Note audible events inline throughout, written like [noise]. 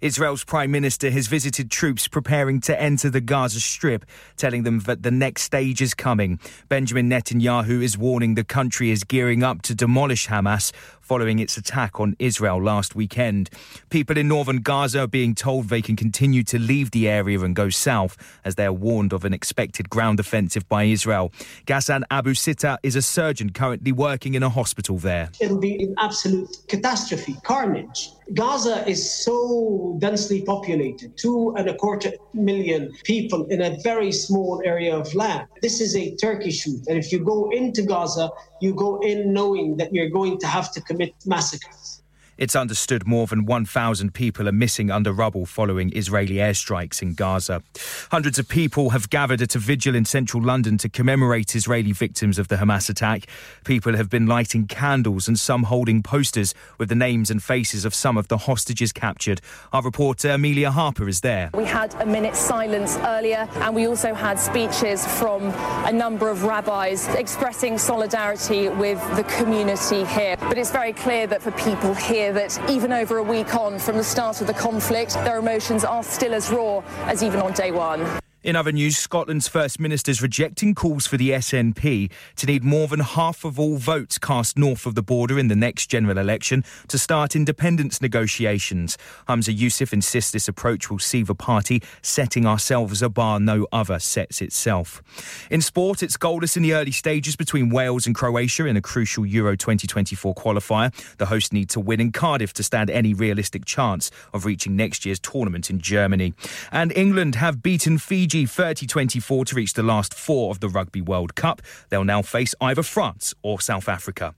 Israel's Prime Minister has visited troops preparing to enter the Gaza Strip, telling them that the next stage is coming. Benjamin Netanyahu is warning the country is gearing up to demolish Hamas following its attack on Israel last weekend. People in northern Gaza are being told they can continue to leave the area and go south as they are warned of an expected ground offensive by Israel. Ghassan Abu Sitta is a surgeon currently working in a hospital there. It'll be an absolute catastrophe, carnage. Gaza is so densely populated, two and a quarter million people in a very small area of land. This is a turkey shoot. And if you go into Gaza, you go in knowing that you're going to have to commit massacres. It's understood more than 1,000 people are missing under rubble following Israeli airstrikes in Gaza. Hundreds of people have gathered at a vigil in central London to commemorate Israeli victims of the Hamas attack. People have been lighting candles and some holding posters with the names and faces of some of the hostages captured. Our reporter Amelia Harper is there. We had a minute's silence earlier, and we also had speeches from a number of rabbis expressing solidarity with the community here. But it's very clear that for people here, clear that even over a week on from the start of the conflict, their emotions are still as raw as even on day one. In other news, Scotland's First Minister is rejecting calls for the SNP to need more than half of all votes cast north of the border in the next general election to start independence negotiations. Hamza Yousaf insists this approach will see the party setting ourselves a bar no other sets itself. In sport, it's goalless in the early stages between Wales and Croatia in a crucial Euro 2024 qualifier. The hosts need to win in Cardiff to stand any realistic chance of reaching next year's tournament in Germany. And England have beaten Fiji Fiji 3024 to reach the last four of the Rugby World Cup. They'll now face either France or South Africa.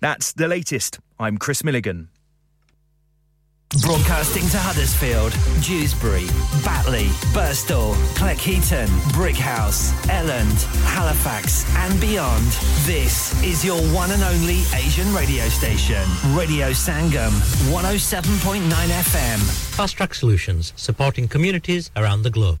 That's the latest. I'm Chris Milligan. Broadcasting to Huddersfield, Dewsbury, Batley, Burstall, Cleckheaton, Brickhouse, Elland, Halifax, and beyond. This is your one and only Asian radio station, Radio Sangam, 107.9 FM. Fast Track Solutions, supporting communities around the globe.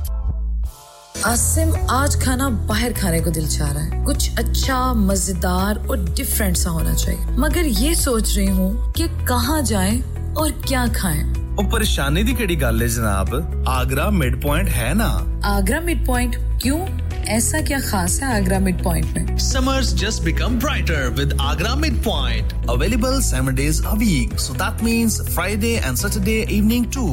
Asim आज खाना बाहर खाने को दिल चाह रहा है कुछ अच्छा मजेदार और डिफरेंट सा होना चाहिए मगर ये सोच रही हूँ कि कहाँ जाएं और क्या खाएं ਉਹ ਪਰੇਸ਼ਾਨੀ ਦੀ ਕਿਹੜੀ ਗੱਲ ਹੈ ਜਨਾਬ ਆਗਰਾ ਮਿਡ ਪੁਆਇੰਟ ਹੈ ਨਾ आगरा मिड पॉइंट क्यों ऐसा क्या खास है आगरा मिड पॉइंट में Summers just become brighter with Agra Midpoint. Available 7 days a week. So that means Friday and Saturday evening too.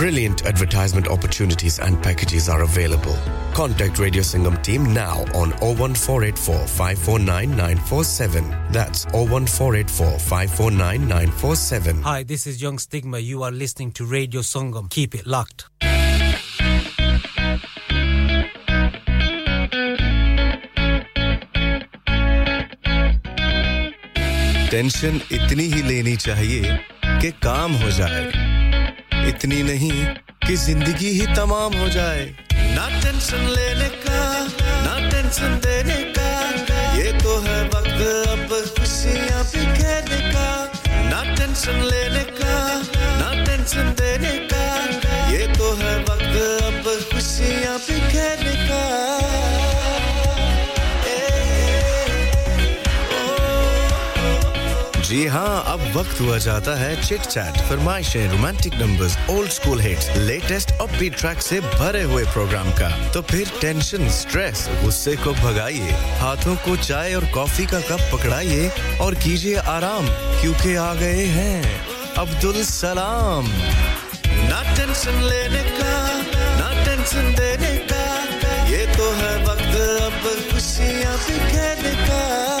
Brilliant advertisement opportunities and packages are available. Contact Radio Singham team now on 01484 549947. That's 01484 549947. Hi, this is Young Stigma. You are listening to Radio Sangam. Keep it locked. Tension इतनी ही लेनी चाहिए कि काम हो जाए इतनी नहीं कि ज़िंदगी ही तमाम हो जाए। ना टेंशन लेने का, ना टेंशन देने का। ये तो है वक्त अब खुशियाँ बिखेरने का। ना टेंशन लेने का, ना टेंशन देने का। जी हाँ अब वक्त हुआ जाता है chit chat फरमाइशें romantic numbers old school hits latest upbeat track से भरे हुए प्रोग्राम का। तो फिर टेंशन स्ट्रेस गुस्से को भगाइए, हाथों को चाय और कॉफ़ी का कप पकड़ाइए और कीजिए आराम, क्योंकि आ गए हैं अब्दुल सलाम। ना टेंशन लेने का, ना टेंशन देने का, ये तो है वक्त अब खुशियाँ बिखेरने का।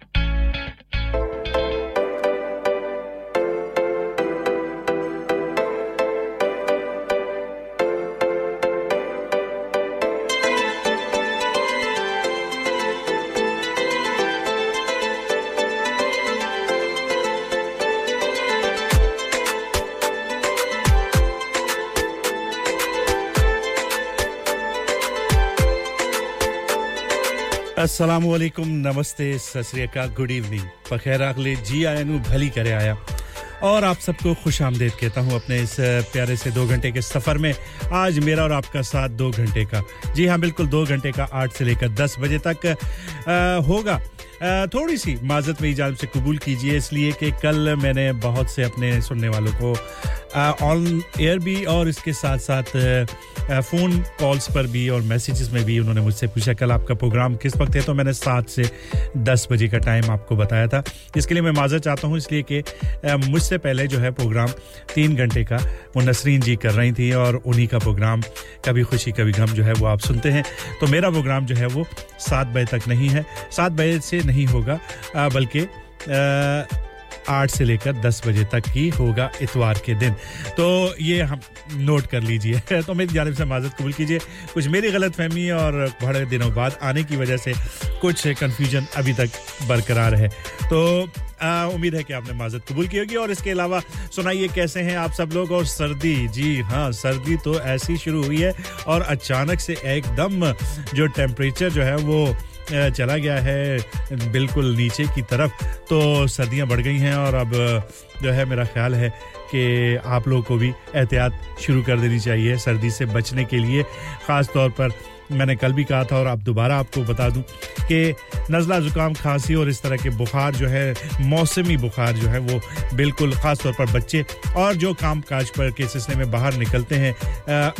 अस्सलाम वालेकुम नमस्ते सत गुड इवनिंग पखेर अगले जी आया नू भली करे आया। और आप सबको खुश आमदेद कहता हूँ अपने इस प्यारे से दो घंटे के सफ़र में। आज मेरा और आपका साथ दो घंटे का। जी हाँ बिल्कुल दो घंटे का आठ से लेकर दस बजे तक आ, होगा। थोड़ी सी माजत मेरी जानब से कबूल कीजिए, इसलिए कि कल मैंने बहुत से अपने सुनने वालों को ऑन एयर भी और इसके साथ साथ फ़ोन कॉल्स पर भी और मैसेजेस में भी उन्होंने मुझसे पूछा, कल आपका प्रोग्राम किस वक्त है? तो मैंने सात से दस बजे का टाइम आपको बताया था। इसके लिए मैं माजत चाहता हूँ, इसलिए कि मुझसे पहले जो है प्रोग्राम तीन घंटे का, वो नसरीन जी कर रही थी और उन्हीं का प्रोग्राम कभी खुशी, कभी गम जो है वो आप सुनते हैं। तो मेरा प्रोग्राम जो है वो सात बजे तक नहीं है। सात बजे से नहीं होगा। बल्कि आठ से लेकर दस बजे तक ही होगा इतवार के दिन। तो ये हम नोट कर लीजिए। [laughs] तो मेरी जानब से माजत कबूल कीजिए। कुछ मेरी गलत फहमी और बड़े दिनों बाद आने की वजह से कुछ कन्फ्यूज़न अभी तक बरकरार है। तो उम्मीद है कि आपने माजत कबूल की होगी। और इसके अलावा सुनाइए कैसे हैं आप सब लोग। और सर्दी, जी हाँ सर्दी तो ऐसी शुरू हुई है और अचानक से एकदम जो टेम्परेचर जो है वो चला गया है बिल्कुल नीचे की तरफ़। तो सर्दियाँ बढ़ गई हैं और अब जो है मेरा ख्याल है कि आप लोगों को भी एहतियात शुरू कर देनी चाहिए सर्दी से बचने के लिए ख़ास तौर पर मैंने कल भी कहा था और अब दोबारा आपको बता दूँ कि नज़ला ज़ुकाम, खांसी और इस तरह के बुखार जो है, मौसमी बुखार जो है, वो बिल्कुल ख़ास तौर पर बच्चे और जो काम काज पर के सिलसिले में बाहर निकलते हैं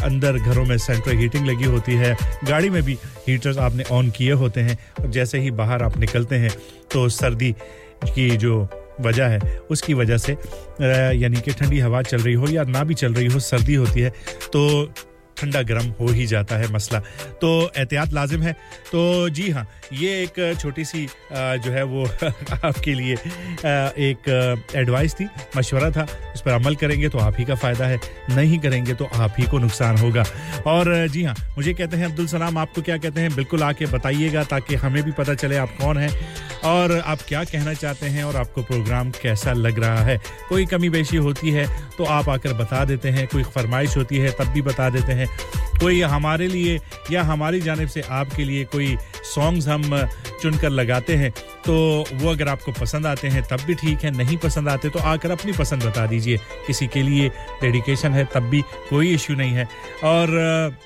अंदर घरों में सेंट्रल हीटिंग लगी होती है, गाड़ी में भी हीटर्स आपने ऑन किए होते हैं, और जैसे ही बाहर आप निकलते हैं तो सर्दी की जो वजह है, उसकी वजह से यानी कि ठंडी हवा चल रही हो या ना भी चल रही हो, सर्दी होती है तो ठंडा गर्म हो ही जाता है मसला। तो एहतियात लाजिम है। तो जी हाँ ये एक छोटी सी जो है वो [laughs] आपके लिए एक एडवाइस थी, मशवरा था। इस पर अमल करेंगे तो आप ही का फ़ायदा है, नहीं करेंगे तो आप ही को नुकसान होगा। और, जी हाँ मुझे कहते हैं, अब्दुल सलाम आपको क्या कहते हैं, बिल्कुल आके बताइएगा ताकि हमें भी पता चले आप कौन हैं। और आप क्या कहना चाहते हैं और आपको प्रोग्राम कैसा लग रहा है? कोई कमी बेशी होती है तो आप आकर बता देते हैं, कोई फरमाइश होती है तब भी बता देते हैं। कोई हमारे लिए या हमारी जानब से आपके लिए कोई सॉन्ग्स हम चुनकर लगाते हैं तो वो अगर आपको पसंद आते हैं, तब भी ठीक है, नहीं पसंद आते तो आकर अपनी पसंद बता दीजिए। किसी के लिए डेडिकेशन है, तब भी कोई इश्यू नहीं है। और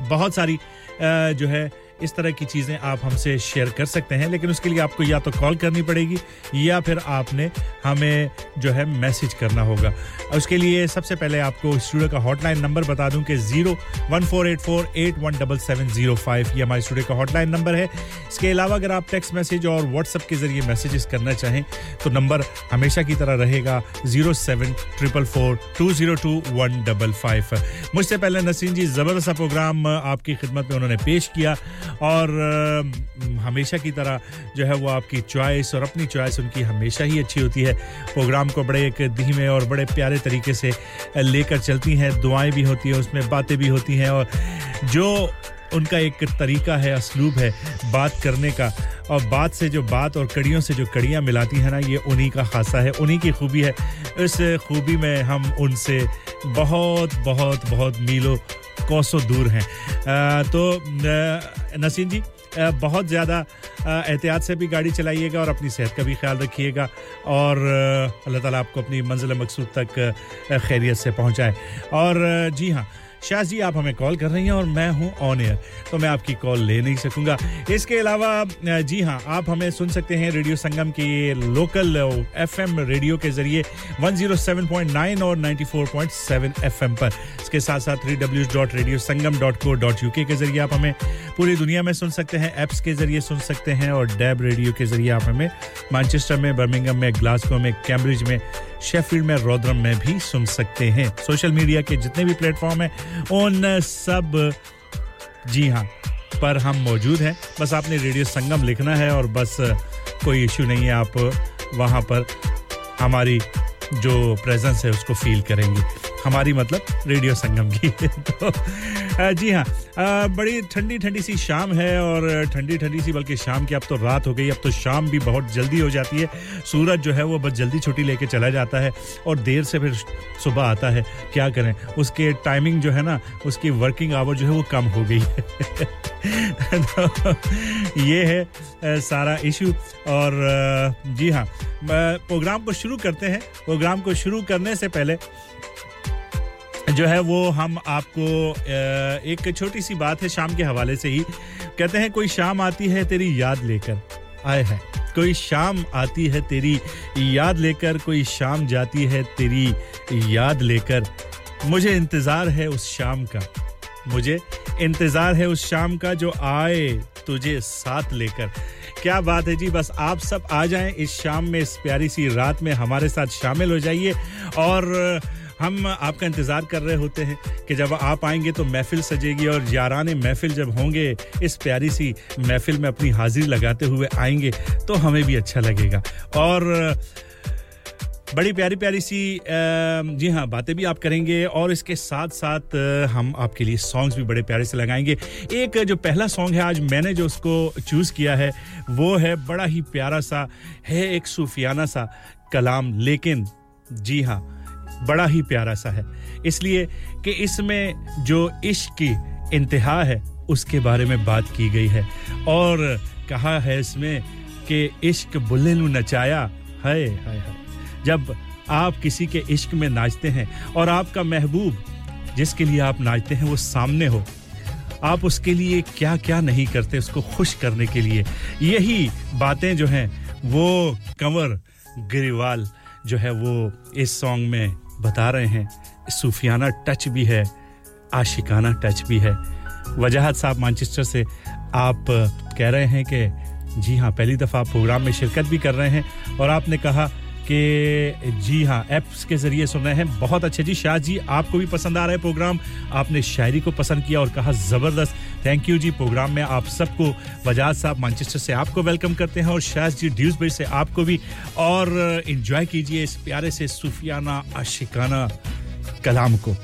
बहुत सारी जो है इस तरह की चीज़ें आप हमसे शेयर कर सकते हैं, लेकिन उसके लिए आपको या तो कॉल करनी पड़ेगी, या फिर आपने हमें जो है मैसेज करना होगा। उसके लिए सबसे पहले आपको स्टूडियो का हॉटलाइन नंबर बता दूँ कि zero one four eight four eight one double seven zero five ये हमारे स्टूडियो का हॉटलाइन नंबर है। इसके अलावा अगर आप टेक्स्ट मैसेज और व्हाट्सएप के ज़रिए मैसेजेस करना चाहें तो नंबर हमेशा की तरह रहेगा zero seven triple four two zero two one double five मुझसे पहले नसीन जी, ज़बरदस्त प्रोग्राम आपकी खिदमत में उन्होंने पेश किया। और हमेशा की तरह जो है वो आपकी चॉइस और अपनी चॉइस उनकी हमेशा ही अच्छी होती है। प्रोग्राम को बड़े एक धीमे और बड़े प्यारे तरीके से लेकर चलती हैं। दुआएँ भी होती हैं, उसमें बातें भी होती हैं और जो उनका एक तरीका है, असलूब है बात करने का। और बात से जो बात और कड़ियों से जो कड़ियाँ मिलाती हैं ना, ये उन्हीं का खासा है, उन्हीं की खूबी है। इस खूबी में हम उनसे बहुत बहुत बहुत मीलों कोसों दूर हैं। तो नसीम जी बहुत ज़्यादा एहतियात से भी गाड़ी चलाइएगा और अपनी सेहत का भी ख्याल रखिएगा और अल्लाह ताला आपको अपनी मंजिल मकसूद तक खैरियत से पहुँचाए। और जी हाँ शाह जी, आप हमें कॉल कर रही हैं और मैं हूँ ऑन एयर तो मैं आपकी कॉल ले नहीं सकूँगा। इसके अलावा, जी हाँ, आप हमें सुन सकते हैं रेडियो संगम के लोकल एफएम रेडियो के ज़रिए 107.9 और 94.7 एफएम पर। इसके साथ साथ www.radiosangam.co.uk के ज़रिए आप हमें पूरी दुनिया में सुन सकते हैं एप्स के ज़रिए सुन सकते हैं और डैब रेडियो के ज़रिए आप हमें मैनचेस्टर में बर्मिंगम में ग्लासगो में कैम्ब्रिज में शेफील्ड में रोद्रम में भी सुन सकते हैं। सोशल मीडिया के जितने भी प्लेटफॉर्म हैं, उन सब, जी हाँ पर हम मौजूद हैं। बस आपने रेडियो संगम लिखना है और बस, कोई इशू नहीं है, आप वहाँ पर हमारी जो प्रेजेंस है, उसको फील करेंगे। हमारी मतलब रेडियो संगम की। [laughs] तो जी हाँ बड़ी ठंडी ठंडी सी शाम है और ठंडी ठंडी सी बल्कि शाम की अब तो रात हो गई, अब तो शाम भी बहुत जल्दी हो जाती है। सूरज जो है वो बस जल्दी छुट्टी लेके चला जाता है और देर से फिर सुबह आता है। क्या करें? उसके टाइमिंग जो है ना, उसकी वर्किंग आवर जो है वो कम हो गई है। [laughs] तो ये है सारा इशू और जी हाँ प्रोग्राम को शुरू करते हैं। प्रोग्राम को शुरू करने से पहले जो है वो हम आपको एक छोटी सी बात है शाम के हवाले से ही। कहते हैं, कोई शाम आती है तेरी याद लेकर। आए है। कोई शाम आती है तेरी याद लेकर, कोई शाम जाती है तेरी याद लेकर। मुझे इंतज़ार है उस शाम का। मुझे इंतज़ार है उस शाम का जो आए तुझे साथ लेकर। क्या बात है जी, बस आप सब आ जाएँ इस शाम में, इस प्यारी सी रात में हमारे साथ शामिल हो जाइए। और हम आपका इंतज़ार कर रहे होते हैं कि जब आप आएँगे तो महफिल सजेगी और यारान महफिल जब होंगे, इस प्यारी सी महफिल में अपनी हाजिरी लगाते हुए आएँगे तो हमें भी अच्छा लगेगा। और, बड़ी प्यारी प्यारी सी जी हाँ बातें भी आप करेंगे और इसके साथ साथ हम आपके लिए सॉन्ग्स भी बड़े प्यारे से लगाएँगे। एक जो पहला सॉन्ग है, आज मैंने जो उसको चूज़ किया है, वो है बड़ा ही प्यारा सा, है एक सूफियाना सा कलाम, लेकिन, जी हाँ बड़ा ही प्यारा सा है। इसलिए कि इसमें जो इश्क की इंतहा है, उसके बारे में बात की गई है। और कहा है इसमें कि इश्क बुल्ले नचाया है है जब आप किसी के इश्क में नाचते हैं और आपका महबूब, जिसके लिए आप नाचते हैं, वो सामने हो, आप उसके लिए क्या क्या नहीं करते उसको खुश करने के लिए? यही बातें जो हैं, वो कंवर गिरिवाल जो है, वो इस सॉन्ग में बता रहे हैं, सूफियाना टच भी है, आशिकाना टच भी है। वजाहत साहब, मानचेस्टर से आप कह रहे हैं कि, जी हाँ पहली दफ़ा आप प्रोग्राम में शिरकत भी कर रहे हैं और आपने कहा कि, जी हाँ ऐप्स के ज़रिए सुन रहे हैं। बहुत अच्छे जी, शाह जी, आपको भी पसंद आ रहा है प्रोग्राम आपने शायरी को पसंद किया और कहा ज़बरदस्त। थैंक यू जी प्रोग्राम में आप सबको, बजाज साहब मानचेस्टर से आपको वेलकम करते हैं और शाह जी ड्यूसबरी से आपको भी। और इन्जॉय कीजिए इस प्यारे से सूफियाना, आशिकाना कलाम को।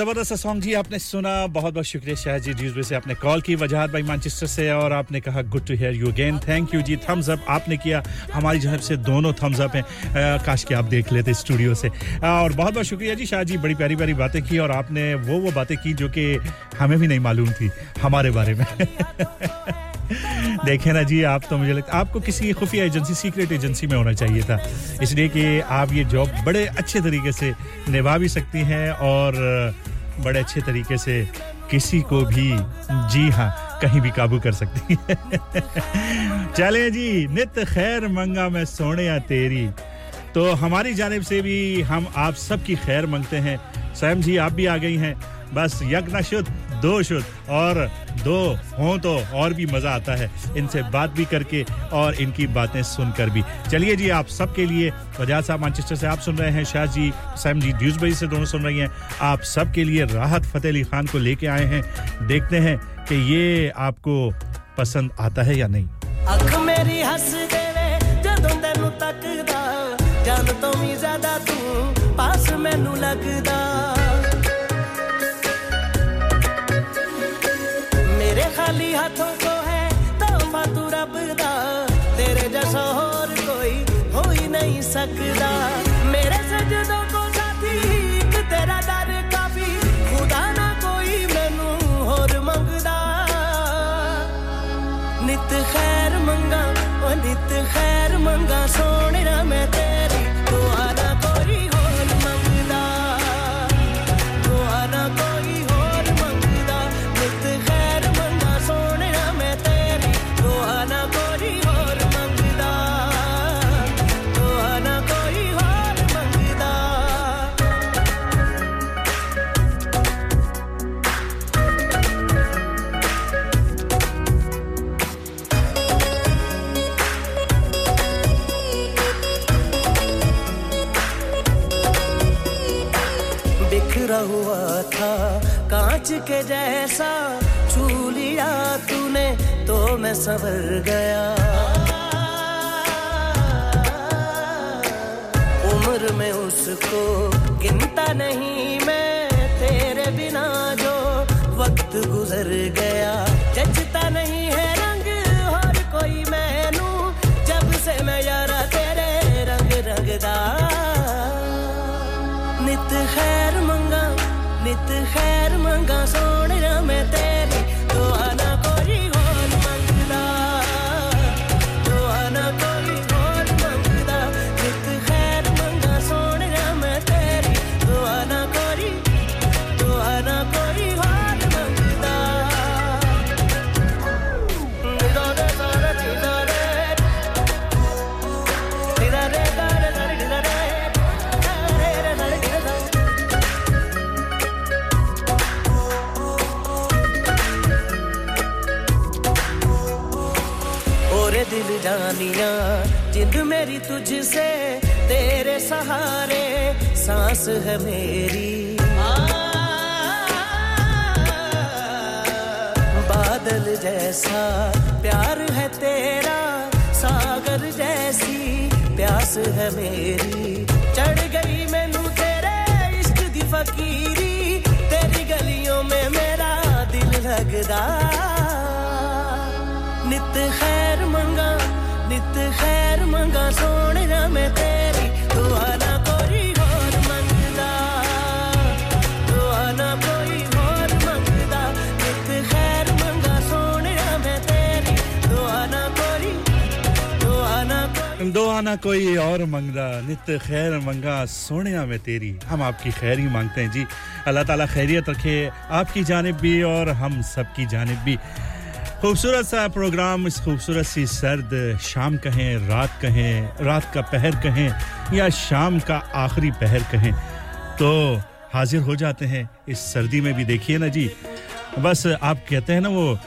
ज़बरदस्त सॉन्ग जी आपने सुना। बहुत बहुत शुक्रिया शाह जी ड्यूजबे से आपने कॉल की। वजहत भाई मानचेस्टर से और आपने कहा good to hear you again thank you ji. Thumbs up आपने किया। हमारी जानब से दोनों थम्स अप हैं। काश के आप देख लेते स्टूडियो से। और बहुत बहुत शुक्रिया जी शाह जी, बड़ी प्यारी प्यारी बातें की और आपने वो वो बातें की जो कि हमें भी नहीं मालूम थी, हमारे बारे में। [laughs] देखें ना जी, आप तो मुझे लगता आपको किसी खुफिया एजेंसी, सीक्रेट एजेंसी में होना चाहिए था। इसलिए कि आप ये जॉब बड़े अच्छे तरीके से निभा भी सकती हैं और बड़े अच्छे तरीके से किसी को भी, जी हाँ कहीं भी काबू कर सकती है। [laughs] चले जी, नित खैर मंगा मैं सोने या तेरी। तो हमारी जानब से भी हम आप सबकी खैर मंगते हैं। स्वयं जी, आप भी आ गई हैं। बस न शुद्ध। दो शुद्ध और दो हों तो और भी मज़ा आता है इनसे बात भी करके और इनकी बातें सुनकर भी चलिए जी आप सबके लिए वजह साहब मैनचेस्टर से आप सुन रहे हैं शाह जी सैम जी ड्यूजबई से दोनों सुन रही हैं आप सबके लिए राहत फ़तेह अली खान को लेके आए हैं देखते हैं कि ये आपको पसंद आता है या नहीं अख मेरी हंस देवे ਜਦੋਂ ਤੈਨੂੰ ਤੱਕਦਾ ਜਾਨ ਤੋਂ ਵੀ ਜ਼ਿਆਦਾ ਤੂੰ ਪਾਸ ਮੈਨੂੰ ਲੱਗਦਾ खाली हाथों को है तोहफा तू रब दा। तेरे जैसा और कोई हो ही नहीं सकता। मेरे सजदों को साथी तेरा डर काफ़ी। खुदा ना कोई मैनू होर मंगदा। नित खैर मंगा ओ नित खैर मंगा। सोने मैं तेरी के जैसा छू लिया तूने तो मैं संवर गया। उम्र में उसको गिनता नहीं मैं, तेरे बिना जो वक्त गुजर गया। दिल जानिया, जिंद मेरी तुझसे, तेरे सहारे, सांस है मेरी। बादल जैसा, प्यार है तेरा, सागर जैसी, प्यास है मेरी। चढ़ गई मैनू तेरे इश्क दी फकीरी, तेरी गलियों में मेरा दिल लगदा। खैर मंगा, नित खैर मंगा, सोने मैं तेरी। दुआ ना कोई और मंगदा दुआ ना कोई मंगदा। नित खैर मंगा, सोने मैं तेरी। दुआ ना कोई दुआ ना कोई। दो आना कोई और मंगदा, नित खैर मंगा सोनिया में तेरी। हम आपकी खैर ही मांगते हैं जी। अल्लाह ताला खैरियत रखे आपकी जानिब भी और हम सबकी जानिब भी। खूबसूरत सा प्रोग्राम, इस खूबसूरत सी सर्द शाम कहें, रात कहें, रात का पहर कहें, या शाम का आखिरी पहर कहें तो हाजिर हो जाते हैं। इस सर्दी में भी देखिए ना जी, बस आप कहते हैं ना वो,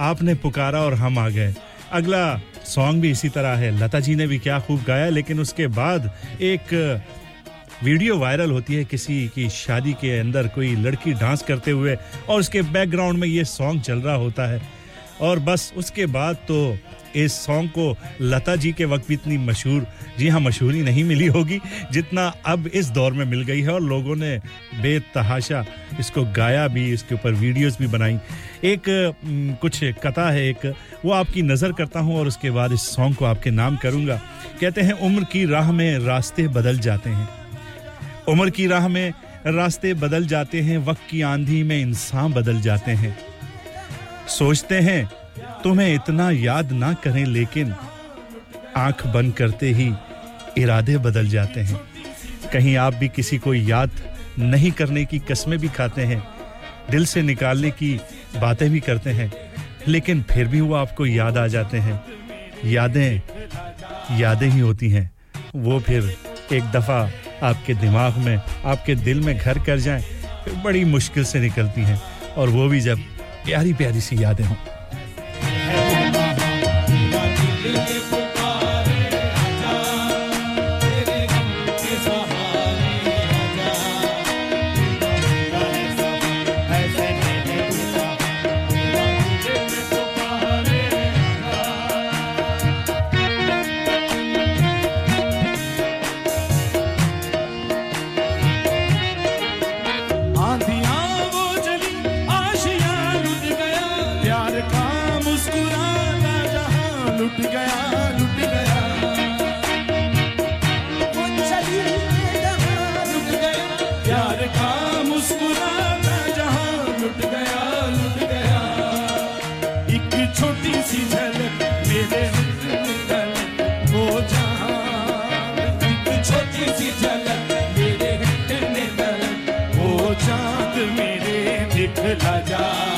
आपने पुकारा और हम आ गए। अगला सॉन्ग भी इसी तरह है, लता जी ने भी क्या खूब गाया, लेकिन उसके बाद एक वीडियो वायरल होती है किसी की शादी के अंदर, कोई लड़की डांस करते हुए, और उसके बैकग्राउंड में ये सॉन्ग चल रहा होता है। और बस उसके बाद तो इस सॉन्ग को लता जी के वक्त भी इतनी मशहूर, जी हाँ मशहूरी नहीं मिली होगी, जितना अब इस दौर में मिल गई है और लोगों ने बेतहाशा इसको गाया भी, इसके ऊपर वीडियोस भी बनाई। एक कुछ कथा है, एक, वो आपकी नज़र करता हूँ और उसके बाद इस सॉन्ग को आपके नाम करूँगा। कहते हैं, उम्र की राह में रास्ते बदल जाते हैं। उम्र की राह में रास्ते बदल जाते हैं, वक्त की आंधी में इंसान बदल जाते हैं। सोचते हैं, तुम्हें इतना याद ना करें, लेकिन आँख बंद करते ही इरादे बदल जाते हैं। कहीं आप भी किसी को याद नहीं करने की कस्में भी खाते हैं, दिल से निकालने की बातें भी करते हैं, लेकिन फिर भी वो आपको याद आ जाते हैं। यादें यादें ही होती हैं। वो फिर एक दफ़ा आपके दिमाग में, आपके दिल में घर कर जाएँ, फिर बड़ी मुश्किल से निकलती हैं, और वो भी जब प्यारी प्यारी सी यादें हों। राजा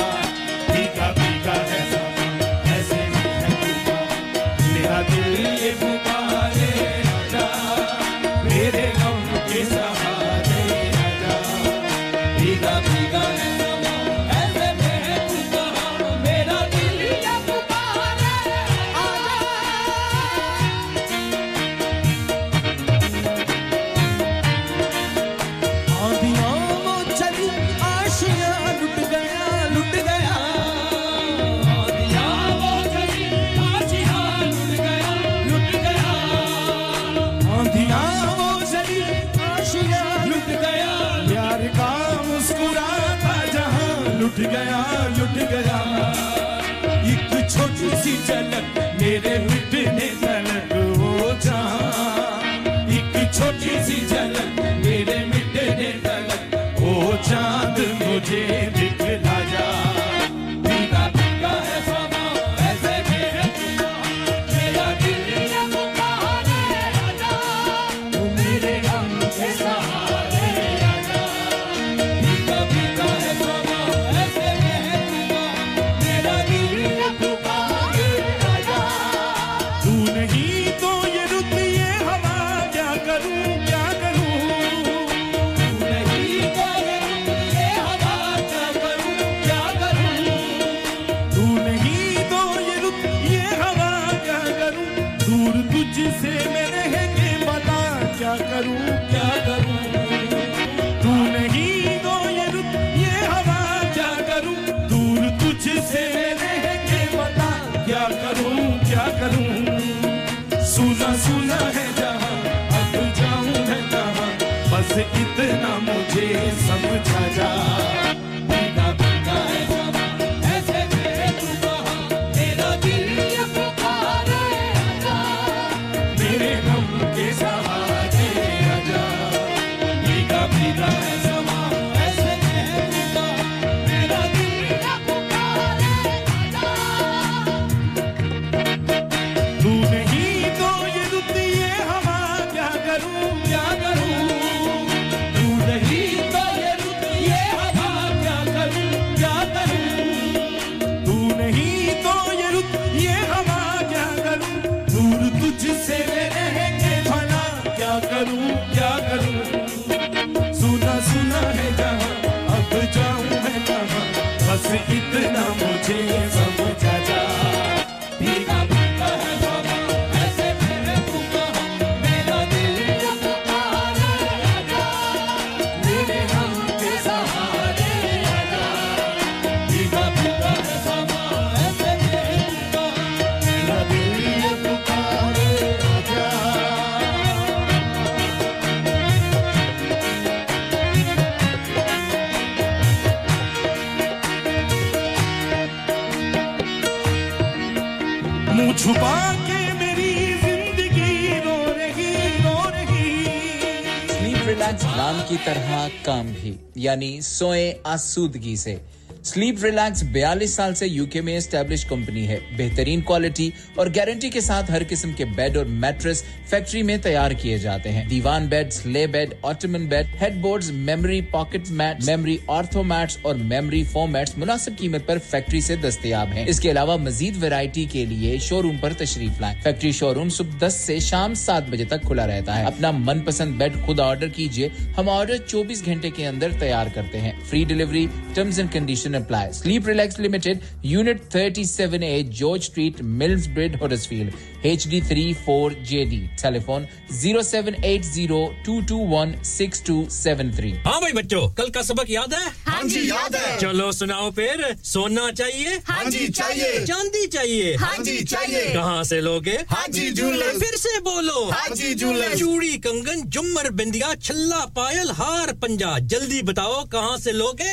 यानी सोए आसूदगी से। स्लीप रिलैक्स 42 साल से यूके में एस्टेब्लिश कंपनी है। बेहतरीन क्वालिटी और गारंटी के साथ हर किस्म के बेड और मैट्रेस फैक्ट्री में तैयार किए जाते हैं। Divan bed sleigh bed ottoman bed headboards memory pocket mat memory ortho mats और मेमोरी फोम मैट्स मुनासिब कीमत पर फैक्ट्री से दस्तयाब हैं। इसके अलावा मजीद वैरायटी के लिए शोरूम पर तशरीफ़ लाएँ। फैक्ट्री शोरूम सुबह दस से शाम सात बजे तक खुला रहता है। अपना मनपसंद बेड खुद ऑर्डर कीजिए। हम ऑर्डर चौबीस घंटे के अंदर तैयार करते हैं। Free delivery terms and condition apply. Sleep Relax Limited, Unit 37A, George Street, Millsbridge, Huddersfield, HD34JD. Telephone 07802216273. हाँ भाई बच्चों कल का सबक याद है हाँ जी, याद है। चलो सुनाओ फिर सोना चाहिए हाँ जी, चाहिए। चांदी चाहिए हाँ जी, चाहिए। कहाँ से लोगे हाजी जूलर्स। फिर से बोलो हाजी जूलर्स। चूड़ी कंगन जुमर बिंदिया छल्ला पायल हार पंजा जल्दी बताओ कहाँ से लोगे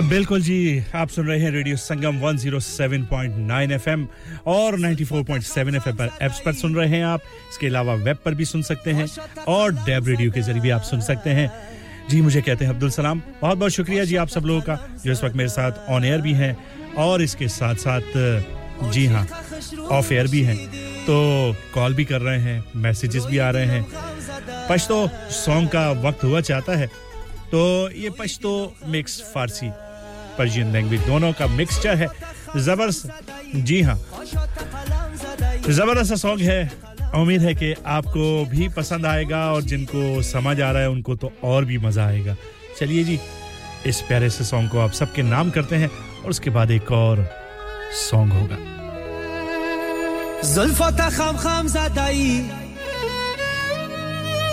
बिल्कुल जी, आप सुन रहे हैं रेडियो संगम 107.9 एफएम और 94.7 एफएम पर एप्स पर सुन रहे हैं आप। इसके अलावा वेब पर भी सुन सकते हैं और डेब रेडियो के ज़रिए भी आप सुन सकते हैं। जी, मुझे कहते हैं अब्दुल सलाम। बहुत बहुत शुक्रिया जी आप सब लोगों का, जो इस वक्त मेरे साथ ऑन एयर भी हैं और इसके साथ साथ जी हाँ ऑफ़ एयर भी हैं। तो कॉल भी कर रहे हैं मैसेजेस भी आ रहे हैं। पश्तो सॉन्ग का वक्त हुआ, चाहता है तो ये Pashto mix Farsi Persian language दोनों का मिक्सचर है। ज़बरदस्त। जी हाँ। ज़बरदस्त सॉन्ग है। उम्मीद है कि आपको भी पसंद आएगा और जिनको समझ आ रहा है, उनको तो और भी मज़ा आएगा। चलिए जी, इस प्यारे से सॉन्ग को आप सबके नाम करते हैं और उसके बाद एक और सॉन्ग होगा। जुल्फा खाम खाम जादाई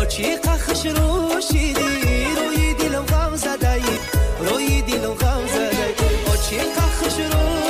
бо чӣ қахш рӯшидӣ рӯи дилам ғам задаӣ рӯи дилам ғам задаӣ бо чӣ қахш рӯшидӣ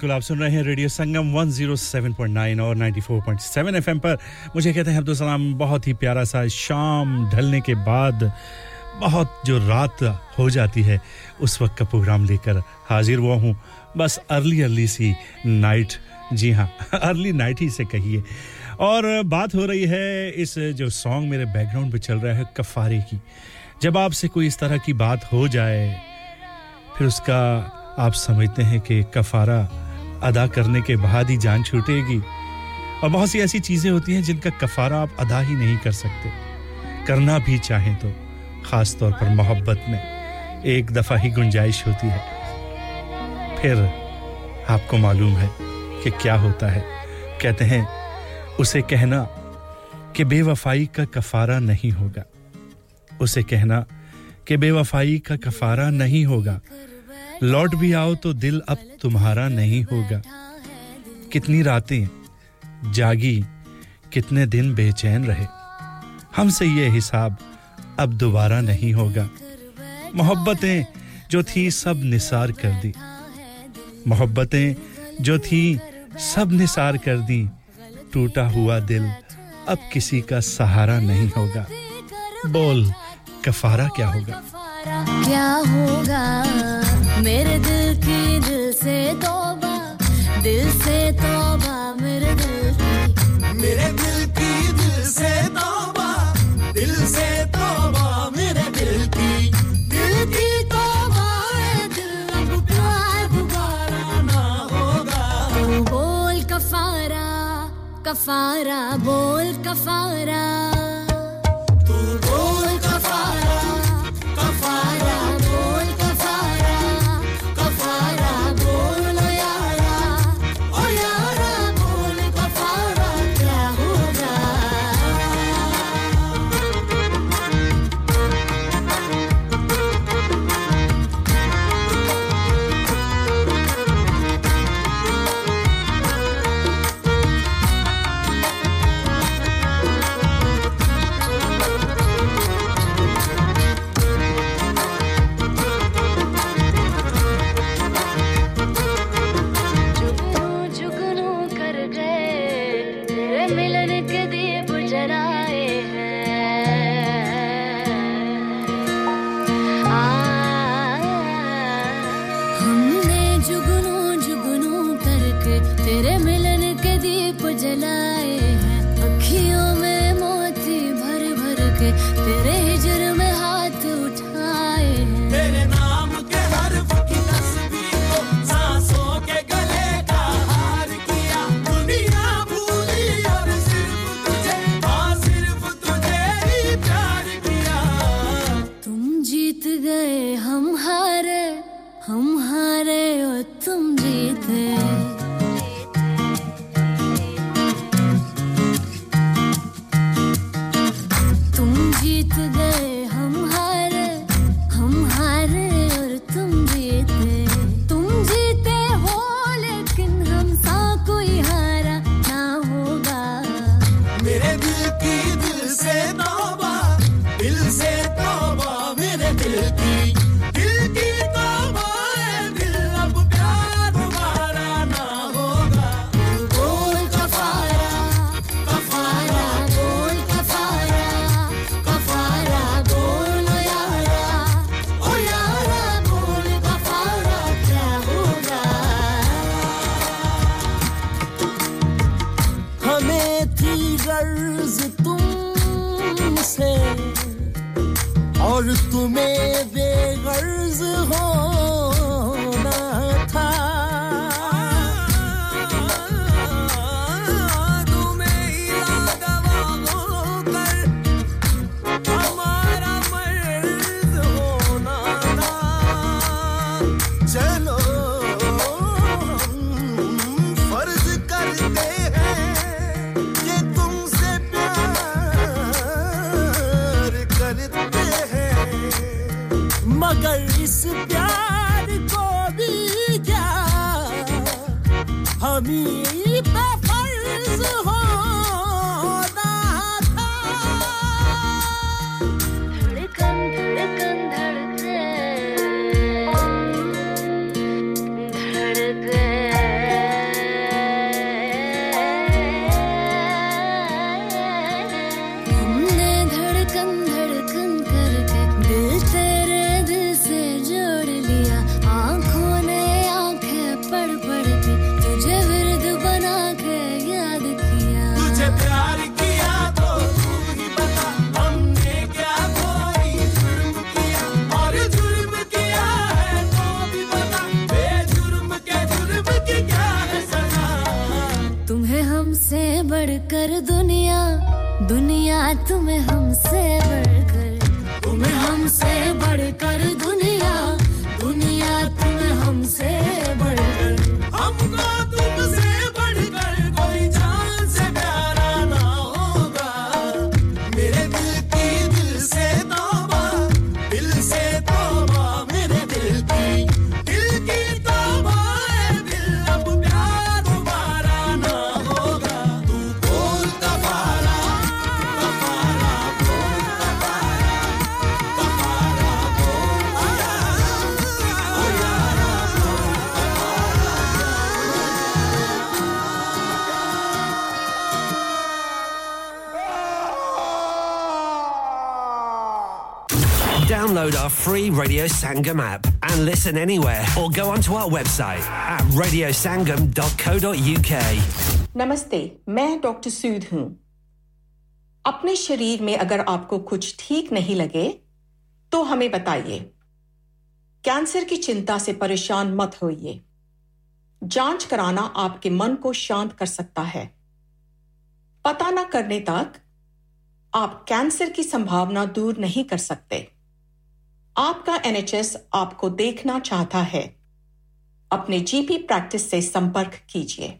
बिल्कुल आप सुन रहे हैं रेडियो संगम 107.9 और 94.7 एफएम पर। मुझे कहते हैं अब्दुल सलाम, बहुत ही प्यारा सा शाम ढलने के बाद बहुत जो रात हो जाती है, उस वक्त का प्रोग्राम लेकर हाजिर हुआ हूँ। बस अर्ली अर्ली सी नाइट। जी हाँ [laughs] अर्ली नाइट ही से कहिए। और बात हो रही है इस जो सॉन्ग मेरे बैकग्राउंड पे चल रहा है, कफारे की। जब आपसे कोई इस तरह की बात हो जाए, फिर उसका आप समझते हैं कि कफारा अदा करने के बाद ही जान छूटेगी। और बहुत सी ऐसी चीज़ें होती हैं जिनका कफारा आप अदा ही नहीं कर सकते। करना भी चाहें तो ख़ास तौर पर मोहब्बत में, एक दफ़ा ही गुंजाइश होती है। फिर आपको मालूम है कि क्या होता है। कहते हैं, उसे कहना कि बेवफाई का कफारा नहीं होगा। उसे कहना कि बेवफाई का कफारा नहीं होगा। लौट भी आओ तो दिल अब तुम्हारा नहीं होगा। कितनी रातें जागी, कितने दिन बेचैन रहे। हमसे ये हिसाब अब दोबारा नहीं होगा। मोहब्बतें जो थी सब निसार कर दी। मोहब्बतें जो थी सब निसार कर दी। टूटा हुआ दिल अब किसी का सहारा नहीं होगा। बोल, कफारा क्या होगा? क्या होगा? मेरे दिल की दिल से तौबा दिल से तौबा मेरे दिल की। मेरे दिल की दिल से तौबा दिल से तौबा मेरे दिल की। दिल की तौबा दिल अब प्यार दोबारा ना होगा। तू बोल कफारा कफारा बोल कफारा। तू बोल दुनिया तुम्हें हमसे बढ़कर। तुम्हें हमसे बढ़कर दुनिया दुनिया तुम्हें हमसे बढ़कर। Radio Sangam app. And listen anywhere, or go onto our website at radiosangam.co.uk. नमस्ते, मैं डॉक्टर सूद हूँ। अपने शरीर में अगर आपको कुछ ठीक नहीं लगे तो हमें बताइए। कैंसर की चिंता से परेशान मत होइए। जाँच कराना आपके मन को शांत कर सकता है। पता न करने तक आप कैंसर की संभावना दूर नहीं कर सकते। आपका एनएचएस आपको देखना चाहता है। अपने जीपी प्रैक्टिस से संपर्क कीजिए।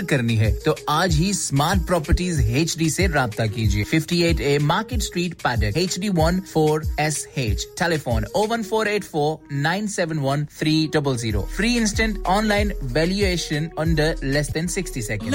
करनी है तो आज ही स्मार्ट प्रॉपर्टीज़ एच डी ऐसी रब्ता कीजिए। 58 A market street Paddock H D one four S H telephone O one four eight four nine seven one three double zero free instant online valuation under less than sixty second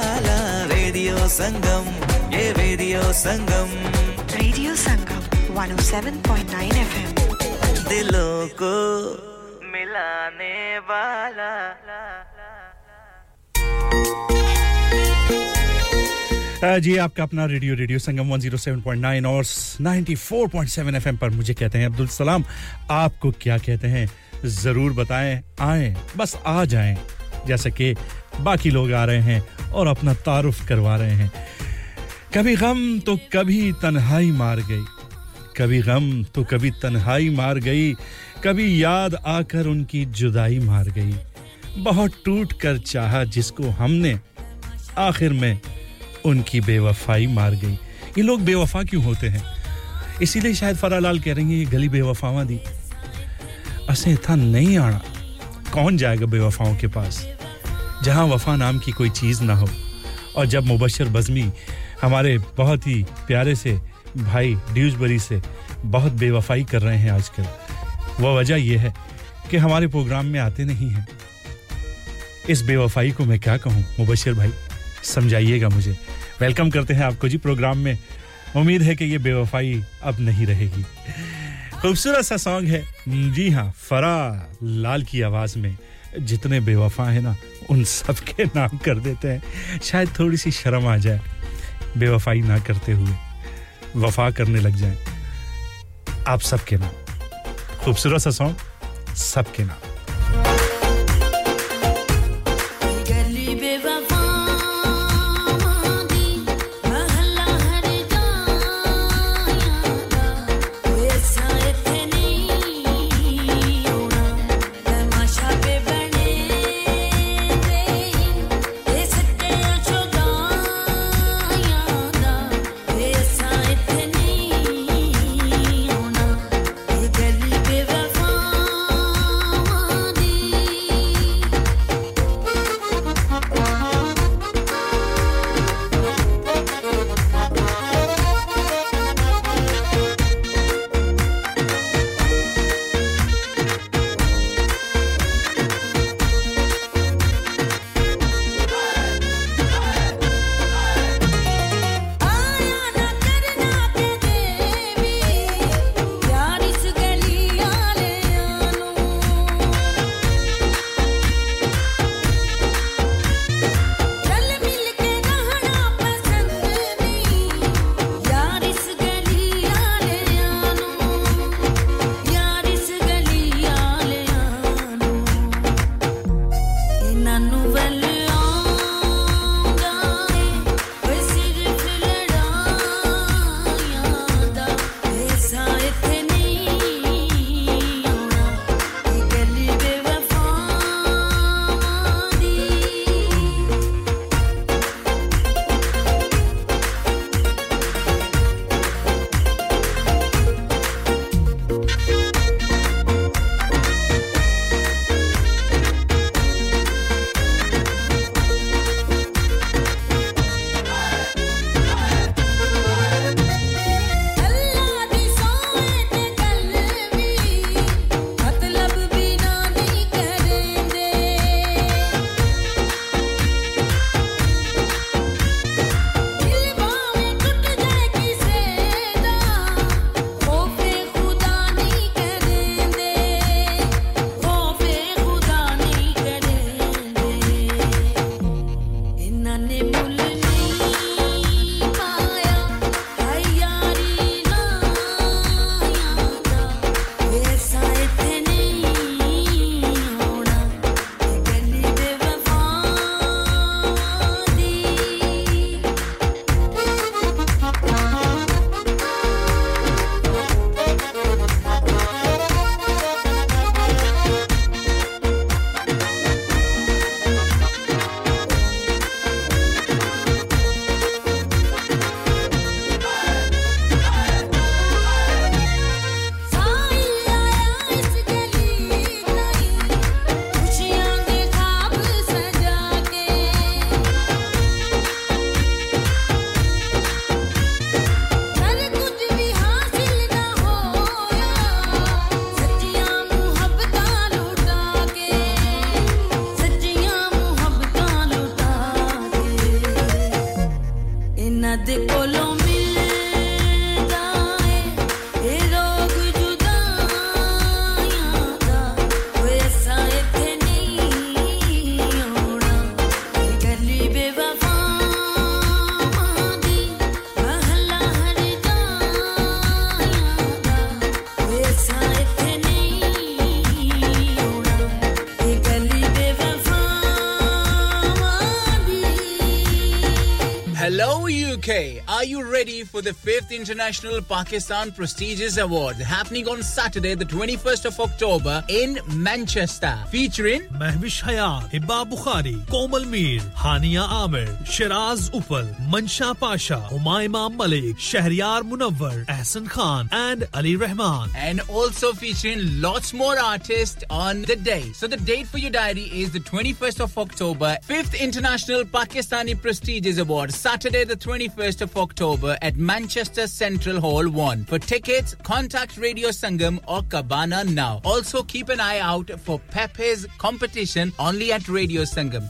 संगम ये radio Sangam radio Sangam 107.9 FM दिलों को मिलाने वाला जी आपका अपना radio radio Sangam 107.9 और 94.7 FM पर मुझे कहते हैं अब्दुल सलाम। आपको क्या कहते हैं? ज़रूर बताएँ आएँ बस आ जाएँ। जैसे कि बाकी लोग आ रहे हैं और अपना तारुफ करवा रहे हैं। कभी गम तो कभी तन्हाई मार गई। कभी गम तो कभी तन्हाई मार गई। कभी याद आकर उनकी जुदाई मार गई। बहुत टूट कर चाहा जिसको हमने, आखिर में उनकी बेवफाई मार गई। ये लोग बेवफा क्यों होते हैं? इसीलिए शायद फरालाल कह रही हैं, ये गली बेवफावा दी। असे था नहीं आना। कौन जाएगा बेवफाओं के पास? जहाँ वफा नाम की कोई चीज़ ना हो। और जब मुबशर बजमी हमारे बहुत ही प्यारे से भाई ड्यूजबरी से बहुत बेवफाई कर रहे हैं आजकल, वह वजह यह है कि हमारे प्रोग्राम में आते नहीं हैं। इस बेवफाई को मैं क्या कहूँ, मुबशर भाई? समझाइएगा मुझे। वेलकम करते हैं आपको जी प्रोग्राम में। उम्मीद है कि ये बेवफाई अब नहीं रहेगी। खूबसूरत सा सॉन्ग है। जी हाँ फरा लाल की आवाज़ में। जितने बेवफा हैं ना उन सब के नाम कर देते हैं। शायद थोड़ी सी शर्म आ जाए, बेवफाई ना करते हुए, वफा करने लग जाए। आप सबके नाम। खूबसूरत सा सॉन्ग सबके नाम। radio for the 5th International Pakistan Prestigious Award happening on Saturday, the 21st of October in Manchester? Featuring Mehwish Hayat, Hibba Bukhari, Komal Mir, Hania Amir, Shiraz Upal, Mansha Pasha, Humayma Malik, Shahriyar Munawwar, Ahsan Khan, and Ali Rahman. and also featuring lots more artists on the day. So the date for your diary is the 21st of October, 5th International Pakistani Prestigious Award, Saturday the 21st of October at Manchester Central Hall 1. For tickets, contact Radio Sangam or Cabana now. Also keep an eye out for Pepe's competition only at Radio Sangam.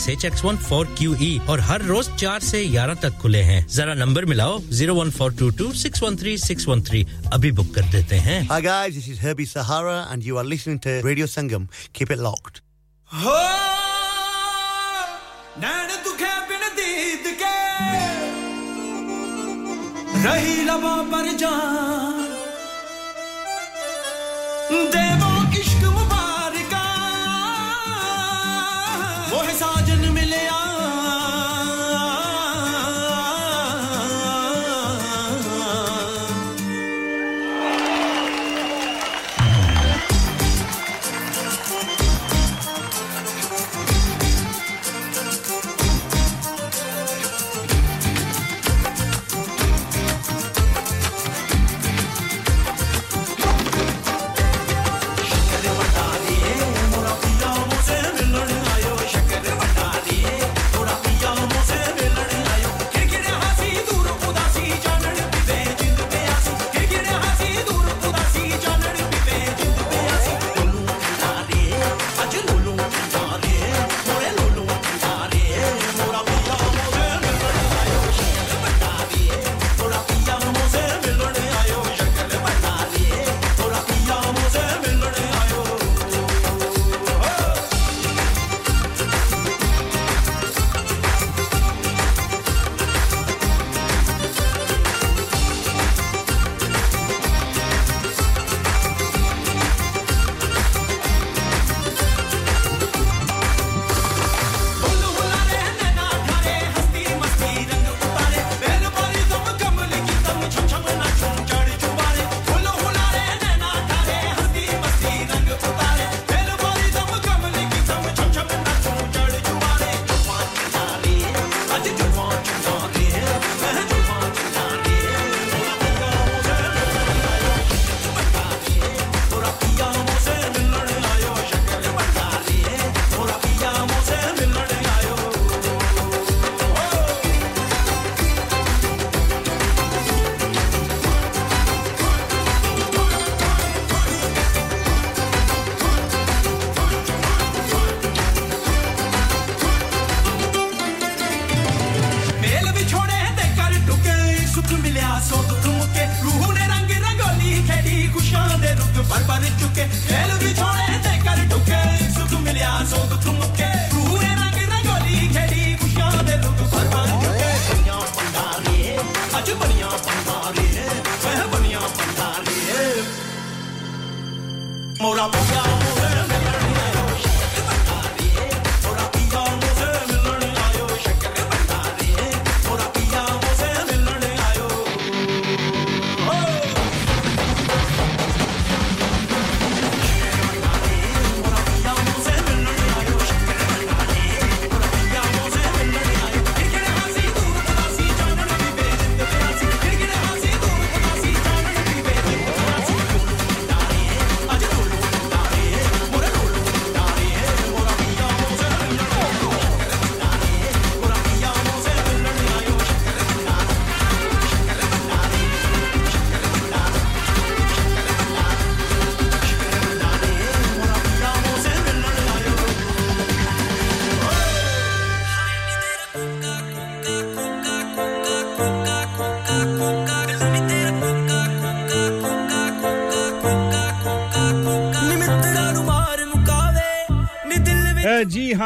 six H X one four Q E और हर रोज चार से ग्यारह तक खुले हैं जरा number मिलाओ ज़ीरो अभी बुक कर देते हैं Hi guys, this is Herbie Sahara and you are listening to Radio Sangam. Keep it locked. रही लबा पर जान देवा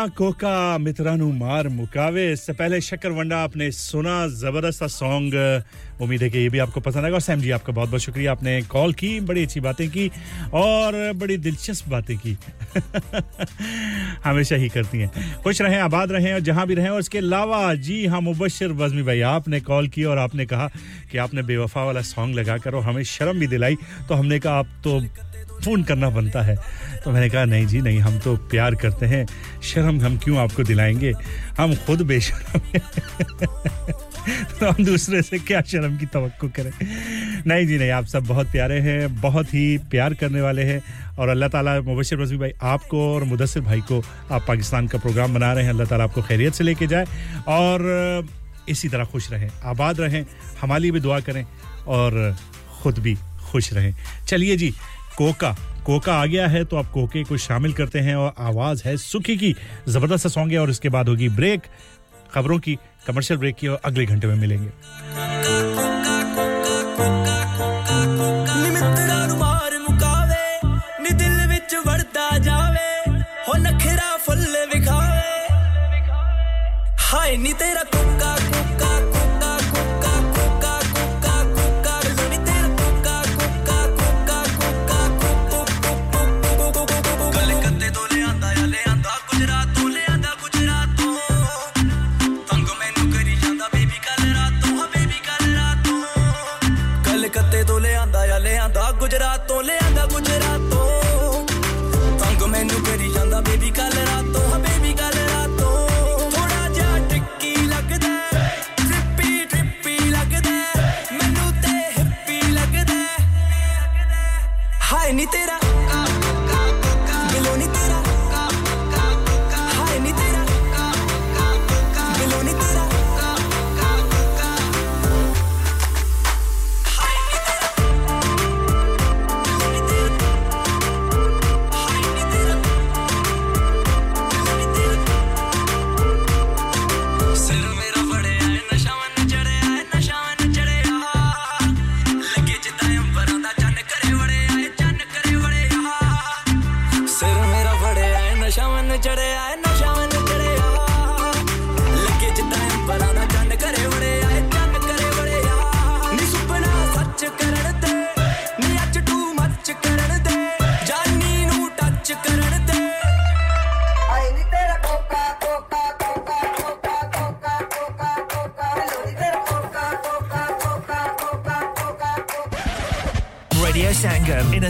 कोका मित्रानु मार मुकावे। इससे पहले शक्कर वंडा, आपने सुना ज़बरदस्त सॉन्ग उम्मीद है कि ये भी आपको पसंद आएगा और सैम जी, आपका बहुत बहुत शुक्रिया। आपने कॉल की, बड़ी अच्छी बातें की और बड़ी दिलचस्प बातें की। [laughs] हमेशा ही करती हैं। खुश रहें, आबाद रहें और जहाँ भी रहें और इसके अलावा, जी हाँ मुबशर वजमी भाई, आपने कॉल की और आपने कहा कि आपने बेवफा वाला सॉन्ग लगा कर और हमें शर्म भी दिलाई। तो हमने कहा, आप तो फ़ोन करना बनता है। तो मैंने कहा, नहीं जी, नहीं, हम तो प्यार करते हैं। शर्म हम क्यों आपको दिलाएँगे? हम खुद बेशर्म हैं। [laughs] तो हम दूसरे से क्या शर्म की तवक्को करें? नहीं जी, नहीं, आप सब बहुत प्यारे हैं, बहुत ही प्यार करने वाले हैं। और अल्लाह ताला मुबशर रजवी भाई आपको और मुदसर भाई को आप पाकिस्तान का प्रोग्राम बना रहे हैं। अल्लाह ताला आपको खैरियत से लेके जाए। और इसी तरह खुश रहें, आबाद रहें, हमारे भी दुआ करें और ख़ुद भी खुश रहें। चलिए जी कोका कोका आ गया है तो आप कोके को शामिल करते हैं और आवाज है सुखी की जबरदस्त सॉन्ग है और इसके बाद होगी ब्रेक खबरों की कमर्शियल ब्रेक की और अगले घंटे में मिलेंगे ਹਾਏ ਨੀ ਤੇਰਾ ਕੋਕਾ ਕੋਕਾ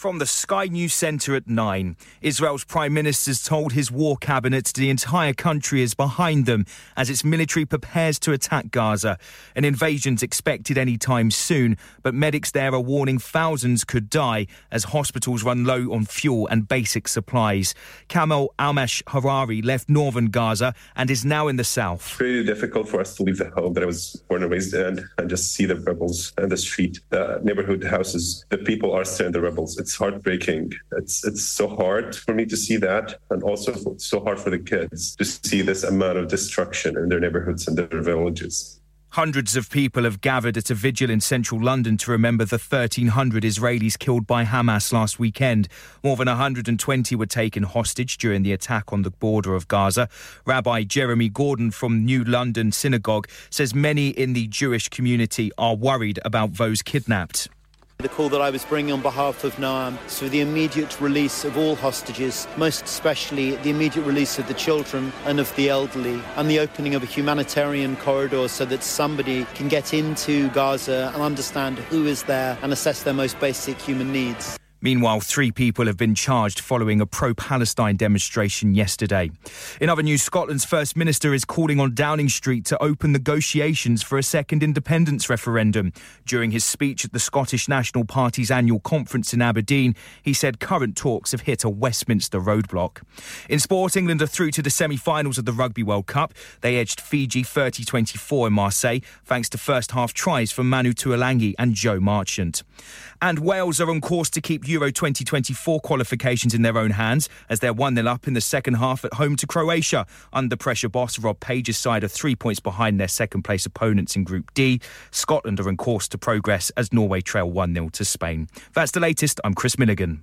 From the Sky News Centre at 9, Israel's Prime Minister's told his war cabinet the entire country is behind them as its military prepares to attack Gaza. An invasion's expected any time soon, but medics there are warning thousands could die as hospitals run low on fuel and basic supplies. Kamal Almash Harari left northern Gaza and is now in the south. It's Pretty difficult for us to leave the home that I was born and raised in and just see the rebels in the street, the neighborhood houses. The people are still in the rebels. It's heartbreaking. It's it's so hard for me to see that, and also so hard for the kids to see this amount of destruction in their neighborhoods and their villages. Hundreds of people have gathered at a vigil in central London to remember the 1,300 Israelis killed by Hamas last weekend. More than 120 were taken hostage during the attack on the border of Gaza. Rabbi Jeremy Gordon from New London Synagogue says many in the Jewish community are worried about those kidnapped. The call that I was bringing on behalf of Noam is for the immediate release of all hostages, most especially the immediate release of the children and of the elderly, and the opening of a humanitarian corridor so that somebody can get into Gaza and understand who is there and assess their most basic human needs. Meanwhile, three people have been charged following a pro Palestine demonstration yesterday. In other news, Scotland's First Minister is calling on Downing Street to open negotiations for a second independence referendum. During his speech at the Scottish National Party's annual conference in Aberdeen, he said current talks have hit a Westminster roadblock. In sport, England are through to the semi finals of the Rugby World Cup. They edged Fiji 30 24 in Marseille, thanks to first half tries from Manu Tuolangi and Joe Marchant. And Wales are on course to keep Euro 2024 qualifications in their own hands as they're 1 0 up in the second half at home to Croatia. Under pressure boss Rob Page's side are three points behind their second place opponents in Group D. Scotland are in course to progress as Norway trail 1 0 to Spain. That's the latest. I'm Chris Milligan.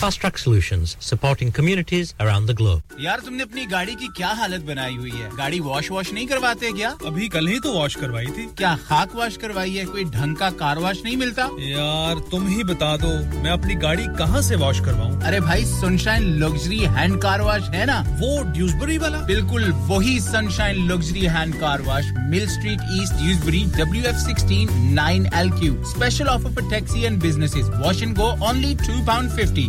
Fast Track Solutions, supporting communities around the globe. यार तुमने अपनी गाड़ी की क्या हालत बनाई हुई है? गाड़ी वॉश वॉश नहीं करवाते क्या? अभी कल ही तो वॉश करवाई थी। क्या खाक वॉश करवाई है? कोई ढंग का कार वॉश नहीं मिलता? यार तुम ही बता दो मैं अपनी गाड़ी कहाँ से वॉश करवाऊँ? अरे भाई sunshine luxury hand car wash है ना? वो ड्यूसबरी वाला? बिल्कुल वही sunshine luxury hand car wash mill street east Dewsbury W F sixteen nine L Q special offer for taxi and businesses wash and go only two pound fifty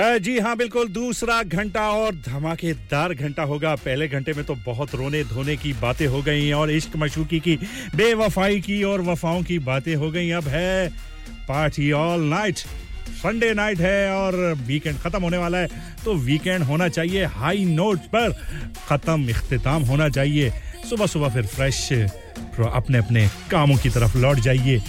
जी हाँ बिल्कुल। दूसरा घंटा और धमाकेदार घंटा होगा। पहले घंटे में तो बहुत रोने धोने की बातें हो गई और इश्क मशूकी की, बेवफाई की और वफाओं की बातें हो गई। अब है party all night. Sunday night है और वीकेंड खत्म होने वाला है। तो वीकेंड होना चाहिए हाई नोट पर। खत्म इख्तिताम होना चाहिए। सुबह सुबह फिर फ्रेश अपने अपने कामों की तरफ़ लौट जाइए।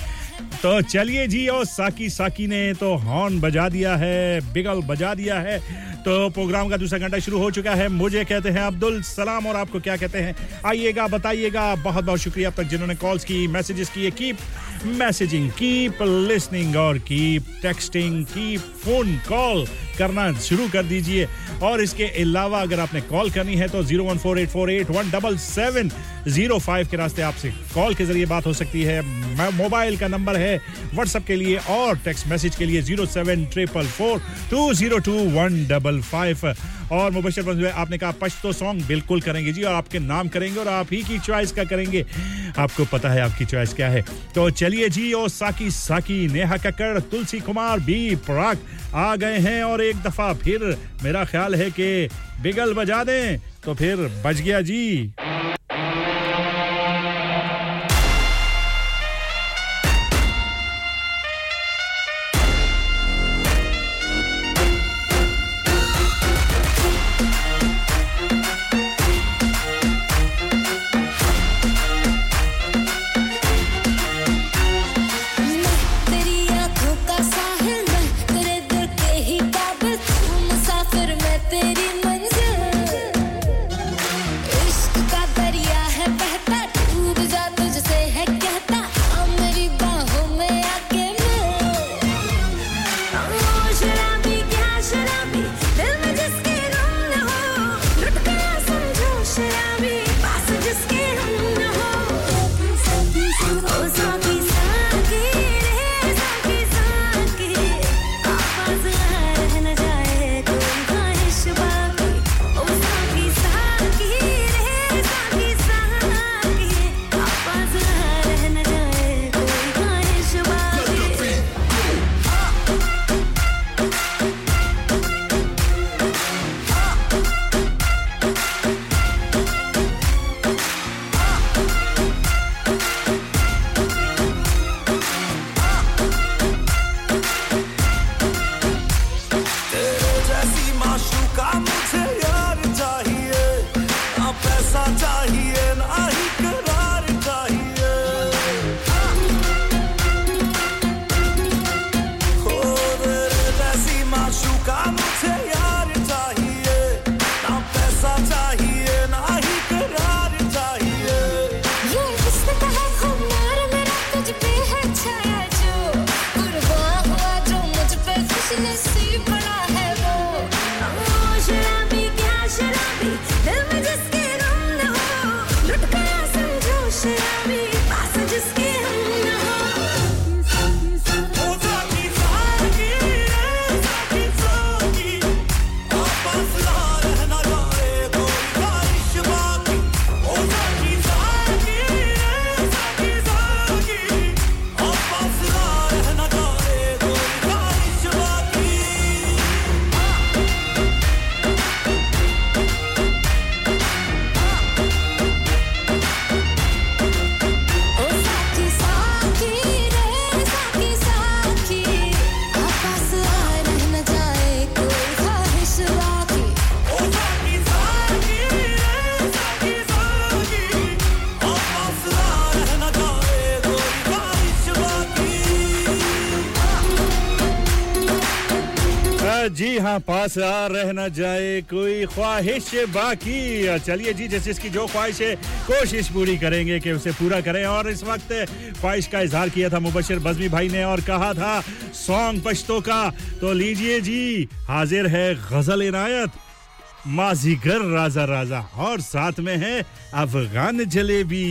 तो चलिए जी, और साकी साकी ने तो हॉर्न बजा दिया है, बिगल बजा दिया है। तो प्रोग्राम का दूसरा घंटा शुरू हो चुका है। मुझे कहते हैं अब्दुल सलाम, और आपको क्या कहते हैं? आइएगा, बताइएगा। बहुत बहुत शुक्रिया अब तक जिन्होंने कॉल्स की मैसेजेस किए। कीप मैसेजिंग कीप लिसनिंग और keep texting keep phone call करना शुरू कर दीजिए। और इसके अलावा अगर आपने कॉल करनी है तो zero one four eight four eight one double seven zero five के रास्ते आपसे कॉल के ज़रिए बात हो सकती है। मोबाइल का नंबर है व्हाट्सएप के लिए और टेक्स्ट मैसेज के लिए zero seven triple four two zero two one double five और मुबशर बंधु आपने कहा पश्तो सॉन्ग बिल्कुल करेंगे जी, और आपके नाम करेंगे और आप ही की चॉइस का करेंगे। आपको पता है आपकी चॉइस क्या है। तो चलिए जी, ओ साकी साकी, नेहा कक्कर तुलसी कुमार, बी पराग आ गए हैं और एक दफ़ा फिर मेरा ख्याल है कि बिगल बजा दें तो फिर बज गया जी। पास आ रह न जाए कोई ख्वाहिश बाकी। चलिए जी, जैसे इसकी जो ख्वाहिश है, कोशिश पूरी करेंगे कि उसे पूरा करें। और इस वक्त ख्वाहिश का इजहार किया था मुबशिर बजमी भाई ने और कहा था सॉन्ग पश्तो का। तो लीजिए जी, हाजिर है गज़ल इनायत। माजीगर राजा राजा। और साथ में है अफगान जलेबी।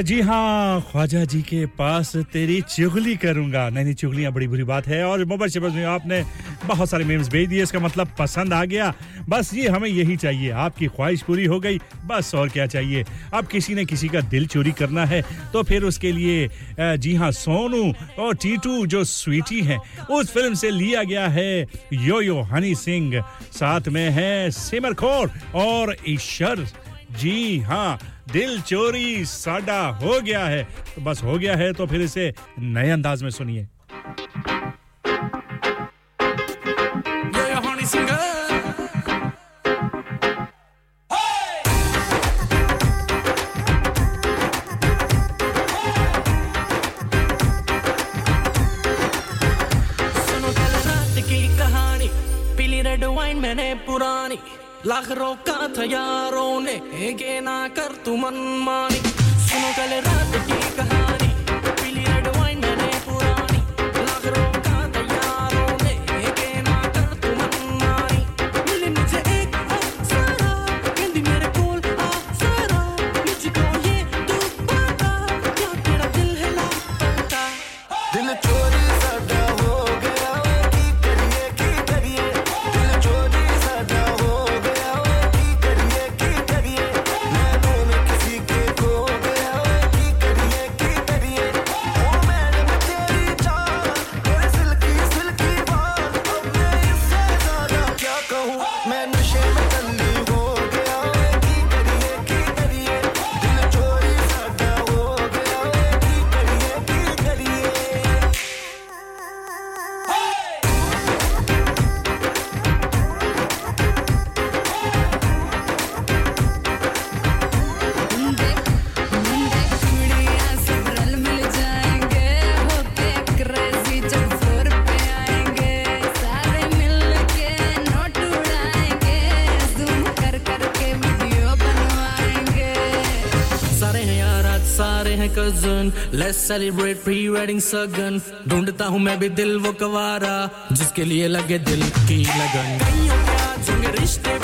जी हाँ ख्वाजा जी के पास तेरी चुगली करूँगा। नहीं नहीं, चुगलियाँ बड़ी बुरी बात है। और मोबाइल शबज में आपने बहुत सारे मेम्स भेज दिए, इसका मतलब पसंद आ गया। बस ये हमें यही चाहिए। आपकी ख्वाहिश पूरी हो गई। बस और क्या चाहिए? अब किसी ने किसी का दिल चोरी करना है तो फिर उसके लिए जी हाँ सोनू और टीटू जो स्वीटी हैं, उस फ़िल्म से लिया गया है यो यो हनी सिंह। साथ में है सिमर खोर और ईश्वर। जी हाँ दिल चोरी साडा हो गया है। तो बस हो गया है तो फिर इसे नए अंदाज में सुनिए। पुरानी का रोका ने के ना कर तू मन मानी सुनो कल रात की कहानी पीली रेड वाइन मैंने पुरानी लाख लेट्स सेलिब्रेट प्री वेडिंग सगन ढूंढता हूँ मैं भी दिल वो कवारा, जिसके लिए लगे दिल की लगन। रिश्ते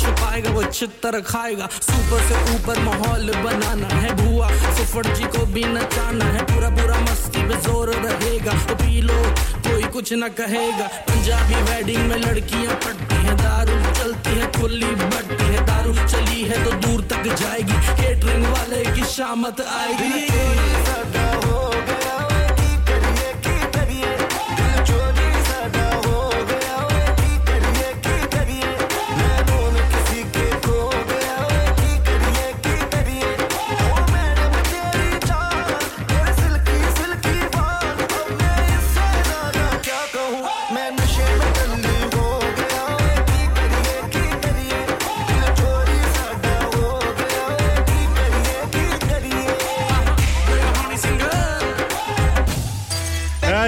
छुपाएगा, वो चित्तर खाएगा। सुपर से ऊपर माहौल बनाना है बुआ सुफर जी को भी नचाना है पूरा पूरा मस्ती पे ज़ोर रहेगा। तो पी लो, कोई कुछ न कहेगा। पंजाबी वेडिंग में लड़कियाँ पटती हैं, दारू चलती है, खुली बटती है। दारू चली है तो दूर तक जाएगी। केटरिंग वाले की शामत आएगी।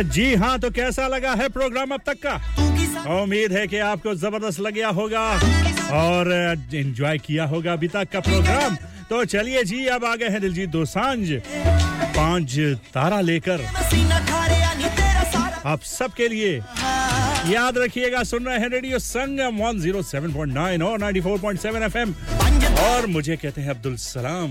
जी हाँ तो कैसा लगा है प्रोग्राम अब तक का? उम्मीद है कि आपको ज़बरदस्त लगा होगा और एंजॉय किया होगा अभी तक का प्रोग्राम तो चलिए जी, अब आ गए हैं दिलजीत दोसांझ। पाँच तारा लेकर। आप सबके लिए याद रखिएगा, सुन रहे हैं रेडियो संगम 107.9 और 94.7 एफएम और मुझे कहते हैं अब्दुल सलाम।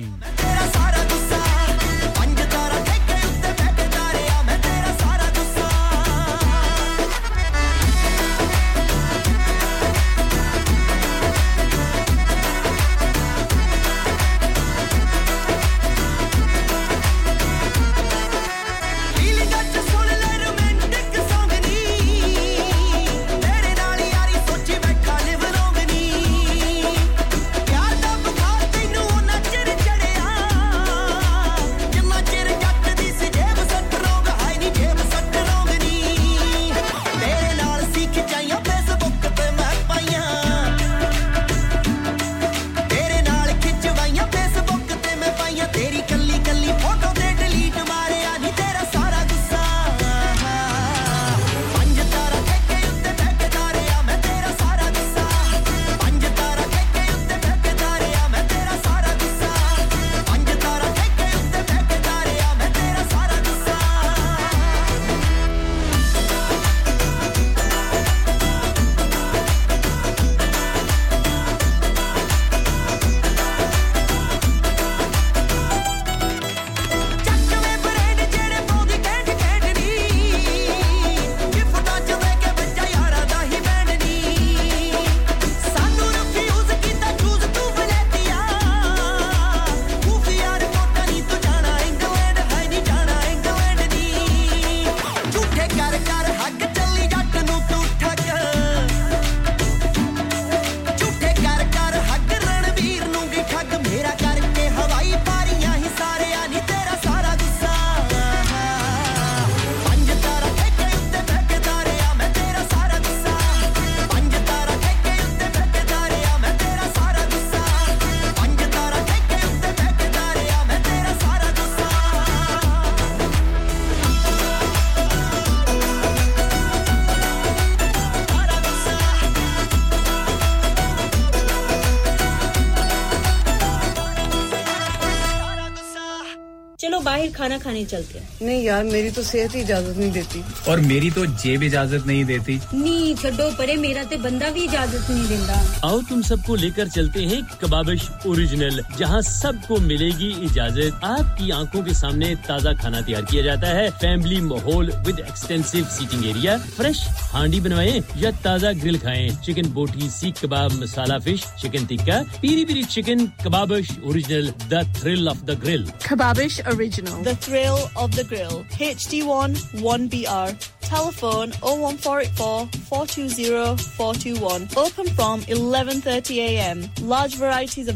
खाना खाने चलते हैं। नहीं यार मेरी तो सेहत ही इजाज़त नहीं देती। और मेरी तो जेब इजाज़त नहीं देती। नी छोड़ो परे मेरा तो बंदा भी इजाज़त नहीं देता। आओ तुम सबको लेकर चलते हैं कबाबिश ओरिजिनल जहाँ सबको मिलेगी इजाज़त आपकी आँखों के सामने ताज़ा खाना तैयार किया जाता है फैमिली माहौल with extensive seating area fresh हांडी बनवाएँ या ताज़ा ग्रिल खाएँ chicken boti seekh kebab masala fish chicken tikka piri piri chicken Kababish original the thrill of the grill Kababish Original. The thrill of the grill. HD1 1BR. Telephone 01484 420 421. Open from 11.30am. Large varieties of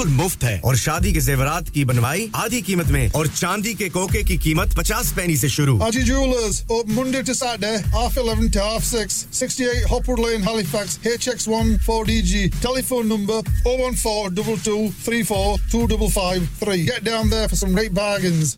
बिल्कुल मुफ़्त है। और शादी के जेवरात की बनवाई आधी कीमत में और चांदी के कोके की कीमत पचास पैनी से शुरू। Haji jewellers open Monday to Saturday half eleven to half six sixty eight Hopwood lane Halifax H X telephone number O one four double two three four two double five three get down there for some great bargains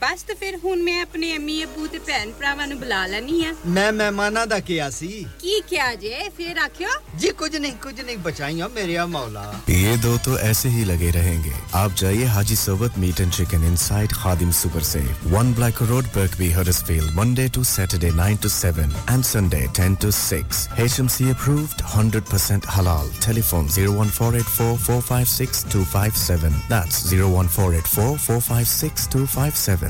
ਬਸ ਤੇ ਫਿਰ ਹੁਣ ਮੈਂ ਆਪਣੇ ਅੰਮੀ ਅੱਬੂ ਤੇ ਭੈਣ ਭਰਾਵਾਂ ਨੂੰ ਬੁਲਾ ਲੈਣੀ ਆ ਮੈਂ ਮਹਿਮਾਨਾਂ ਦਾ ਕਿਹਾ ਸੀ ਕੀ ਕਿਹਾ ਜੇ ਫਿਰ ਆਖਿਓ जी कुछ नहीं कुछ नहीं बचाइयो मेरे या मौला ये दो तो ऐसे ही लगे रहेंगे आप जाइए हाजी सोबत meat and chicken inside Khadim super से one Black Road Birkby Huddersfield Monday to Saturday 9 to 7 and Sunday 10 to 6 HMC approved 100% halal telephone 01484 456 257 that's 01484 456 257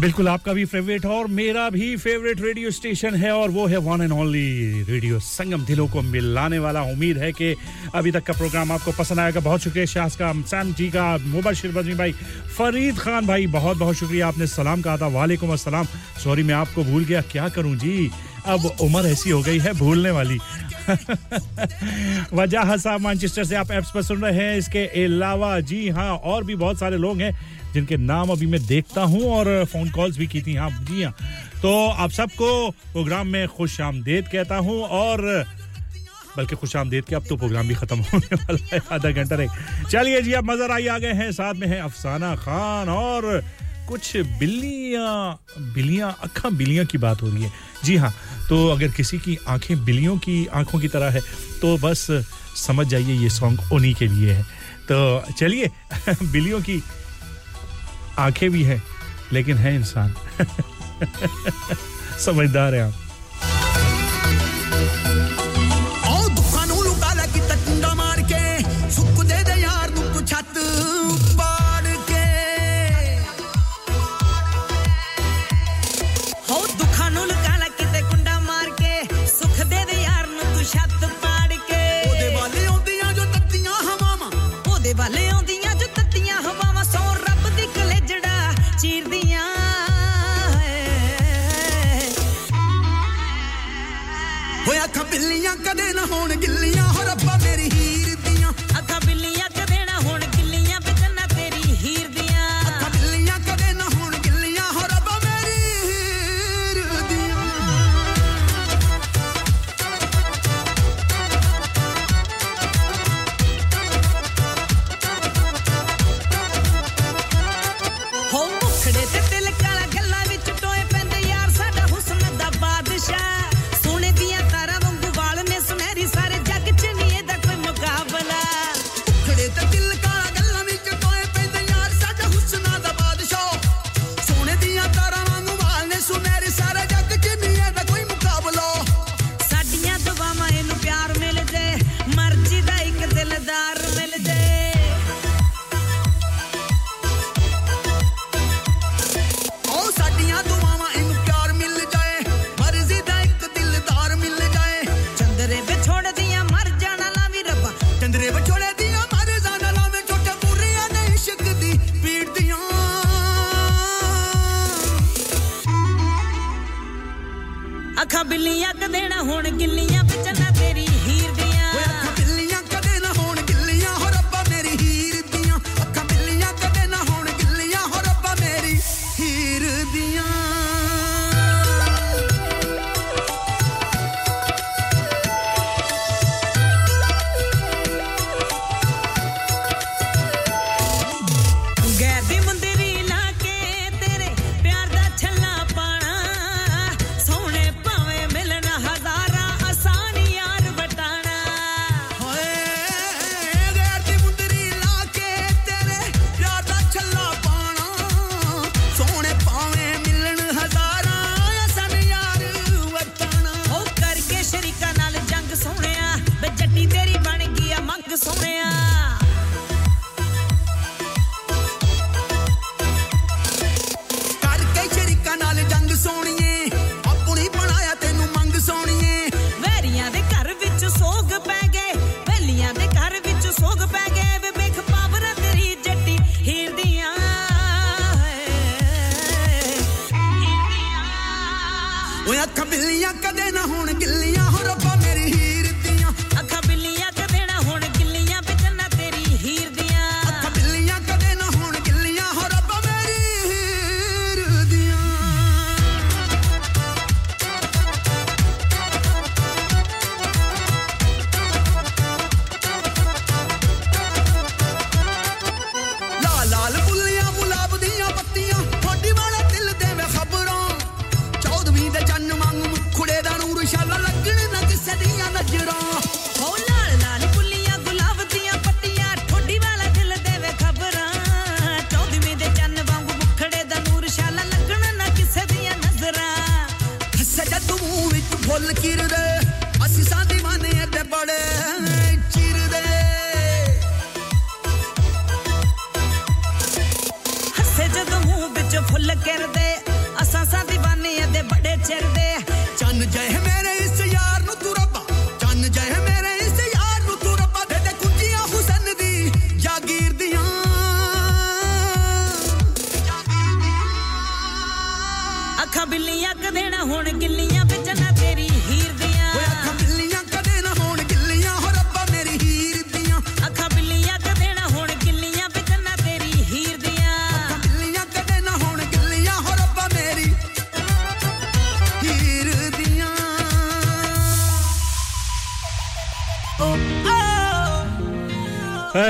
बिल्कुल आपका भी फेवरेट और मेरा भी फेवरेट रेडियो स्टेशन है और वो है one and only radio Sangam. दिलों को मिलाने वाला उम्मीद है कि अभी तक का प्रोग्राम आपको पसंद आएगा। बहुत शुक्रिया शास का, सैम जी का मुबशिर बजमी भाई, फरीद खान भाई बहुत बहुत शुक्रिया आपने सलाम कहा था। वालेकुम अस्सलाम। सॉरी मैं आपको भूल गया। क्या करूँ जी? अब उम्र ऐसी हो गई है, भूलने वाली। वजह साहब मैनचेस्टर से आप एप्स पर सुन रहे हैं। इसके अलावा, जी हाँ और भी बहुत सारे लोग हैं जिनके नाम अभी मैं देखता हूँ और फ़ोन कॉल्स भी की थी। हाँ जी हाँ। तो आप सबको प्रोग्राम में खुश आमदेद कहता हूँ और बल्कि खुश आमदेद के अब तो प्रोग्राम भी खत्म होने वाला है। आधा घंटा रहे। चलिए जी, अब मजर आई आ गए हैं। साथ में है अफसाना खान और कुछ बिल्लियाँ बिल्लियाँ अखा बिल्लियाँ की बात हो रही है। जी हाँ तो अगर किसी की आँखें बिलियों की आँखों की तरह है तो बस समझ जाइए ये सॉन्ग उन्हीं के लिए है। तो चलिए [laughs] बिलियों की आँखें भी हैं, लेकिन है इंसान। [laughs] समझदार है आप।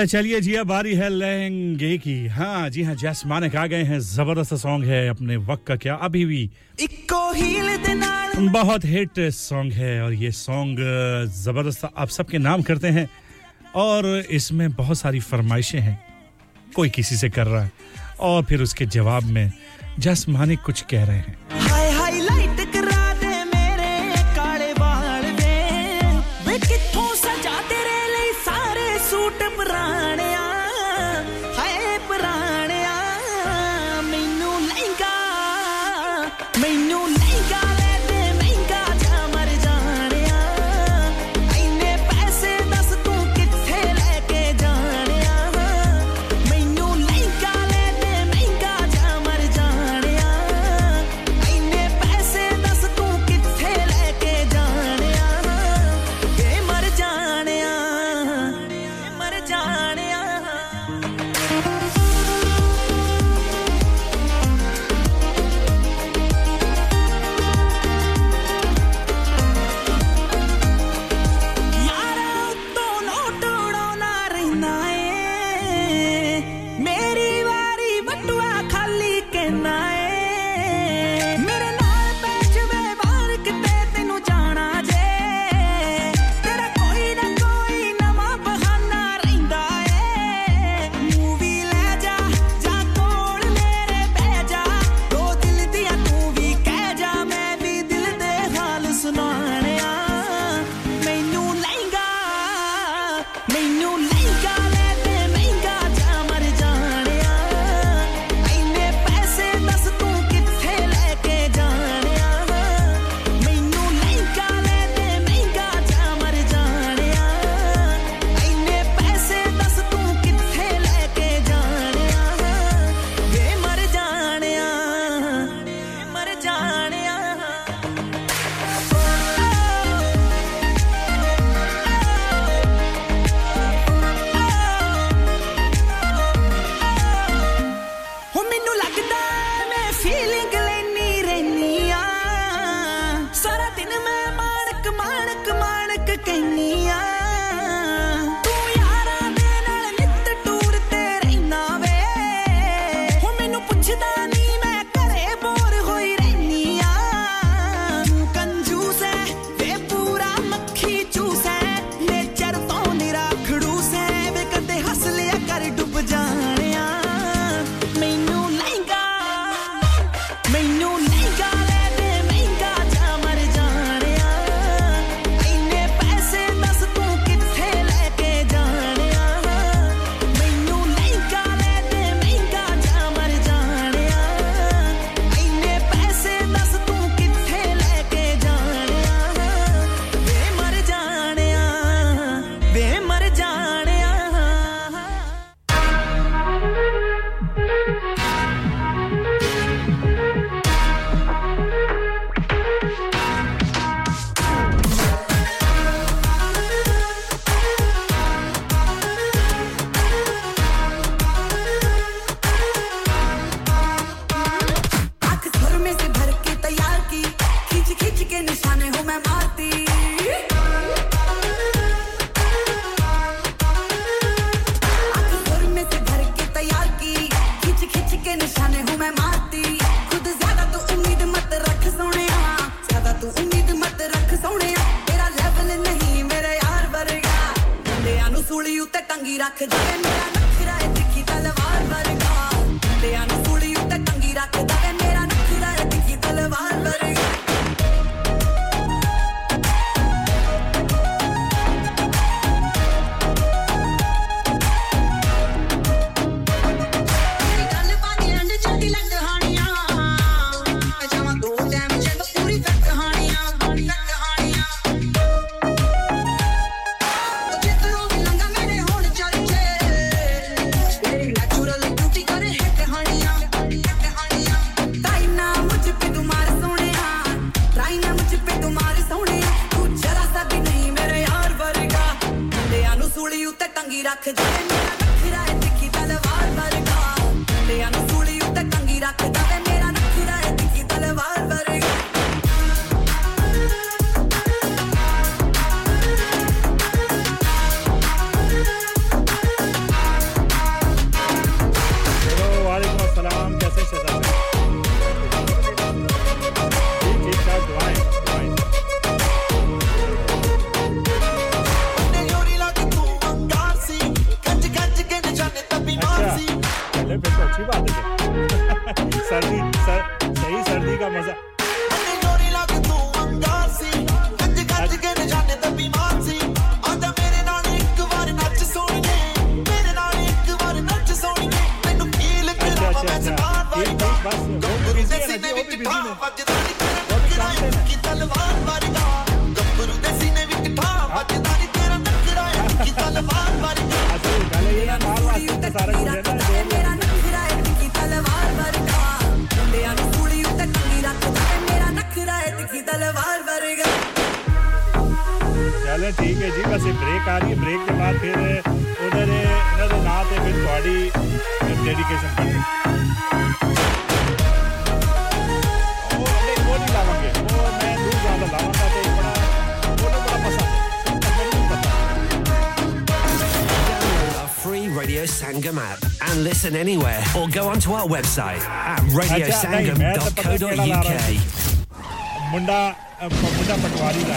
चलिए जी अब बारी है लहंगे की। हाँ जी हाँ जैस मानिक आ गए हैं। ज़बरदस्त सॉन्ग है अपने वक्त का। क्या अभी भी बहुत हिट सॉन्ग है और ये सॉन्ग ज़बरदस्त। आप सबके नाम करते हैं और इसमें बहुत सारी फरमाइशें हैं। कोई किसी से कर रहा है और फिर उसके जवाब में जस मानिक कुछ कह रहे हैं। que ni hay. Radio Sangam app and listen anywhere or go onto our website at radiosangam.co.uk. ਮੁੰਡਾ ਮੁੰਡਾ ਪਟਵਾਰੀ ਦਾ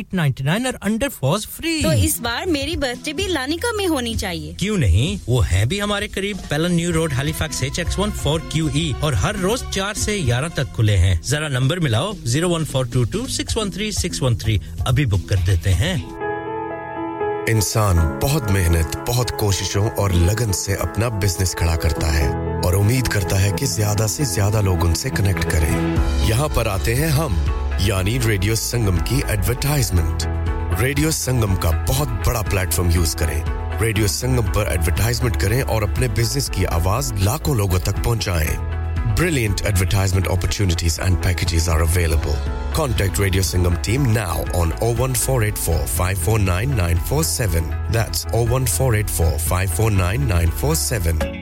899 और अंडर 4s फ्री तो इस बार मेरी बर्थडे भी लानिका में होनी चाहिए। क्यों नहीं? वो है भी हमारे करीब। Pellon new road Halifax H X one four Q E और हर रोज चार से ग्यारह तक खुले हैं। जरा नंबर मिलाओ। Zero one four two two six one three six one three अभी बुक कर देते हैं। इंसान बहुत मेहनत बहुत कोशिशों और लगन से अपना बिज़नेस खड़ा करता है और उम्मीद करता है कि ज़्यादा से ज़्यादा लोग उनसे कनेक्ट करें। यहाँ पर आते हैं हम। यानी रेडियो संगम की एडवरटाइजमेंट रेडियो संगम का बहुत बड़ा प्लेटफॉर्म यूज़ करें रेडियो संगम पर एडवर्टाइजमेंट करें और अपने बिज़नेस की आवाज़ लाखों लोगों तक पहुंचाएँ Brilliant advertisement opportunities and packages are available. Contact Radio Singham team now on 01484 549 947. That's 01484 549 947.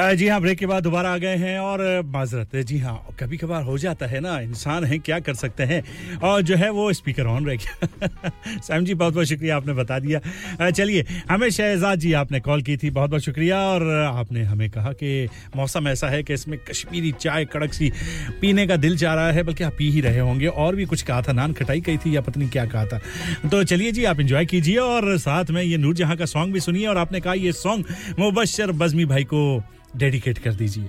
जी हाँ ब्रेक के बाद दोबारा आ गए हैं और माजरत, जी हाँ कभी कभार हो जाता है ना, इंसान है, क्या कर सकते हैं? और जो है वो स्पीकर ऑन रह गया। [laughs] सैम जी, बहुत बहुत शुक्रिया, आपने बता दिया। चलिए, हमें शहजाद जी, आपने कॉल की थी, बहुत बहुत शुक्रिया। और आपने हमें कहा कि मौसम ऐसा है कि इसमें कश्मीरी चाय, कड़क सी पीने का दिल चाह रहा है, बल्कि आप पी ही रहे होंगे। और भी कुछ कहा था, नान खटाई कही थी, या पत्नी क्या कहा था। तो चलिए जी, आप इंजॉय कीजिए और साथ में ये नूर जहाँ का सॉन्ग भी सुनिए। और आपने कहा, ये सॉन्ग मुबशर बजमी भाई को डेडिकेट कर दीजिए।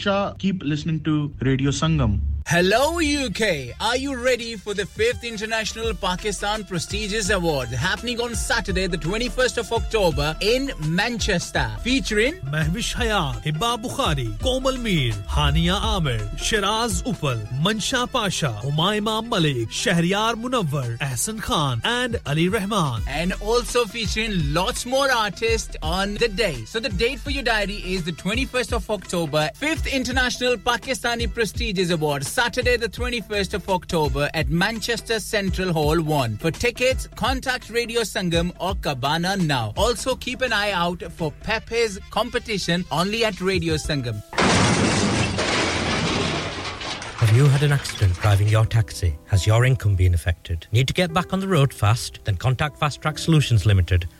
Baksha. Keep listening to Radio Sangam. Hello, UK. Are you ready for the 5th International Pakistan Prestigious Awards happening on Saturday, the 21st of October in Manchester? Featuring Mehwish Hayat, Hibba Bukhari, Komal Mir, Hania Amir, Shiraz Upal, Mansha Pasha, Humayma Malik, Shahryar Munawar, Ahsan Khan, and Ali Rahman. And also featuring lots more artists on the day. So the date for your diary is the 21st of October, 5th International Pakistani Prestigious Awards, Saturday, the 21st of October at Manchester Central Hall 1. For tickets, contact Radio Sangam or Cabana now. Also keep an eye out for Pepe's competition only at Radio Sangam. Have you had an accident driving your taxi? Has your income been affected? Need to get back on the road fast? Then contact Fast Track Solutions Limited,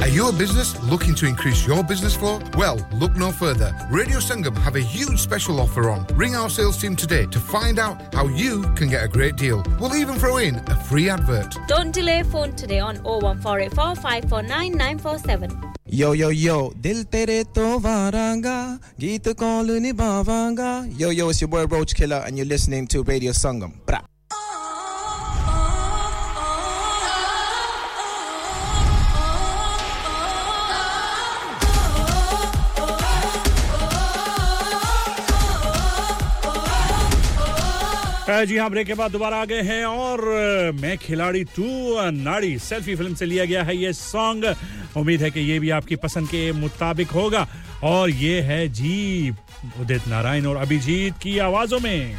Are you a business looking to increase your business flow? Well, look no further. Radio Sangam have a huge special offer on. Ring our sales team today to find out how you can get a great deal. We'll even throw in a free advert. Don't delay phone today on 01484 947. Yo yo yo, Dil Tere To Varanga, Geeta Call Nibavanga. Yo yo, it's your boy Roach Killer, and you're listening to Radio Sangam. Bra. जी हाँ break के बाद दोबारा आ गए हैं और मैं खिलाड़ी to नाड़ी, सेल्फी फ़िल्म से लिया गया है ये सॉन्ग। उम्मीद है कि ये भी आपकी पसंद के मुताबिक होगा। और ये है जी उदित नारायण और अभिजीत की आवाजों में।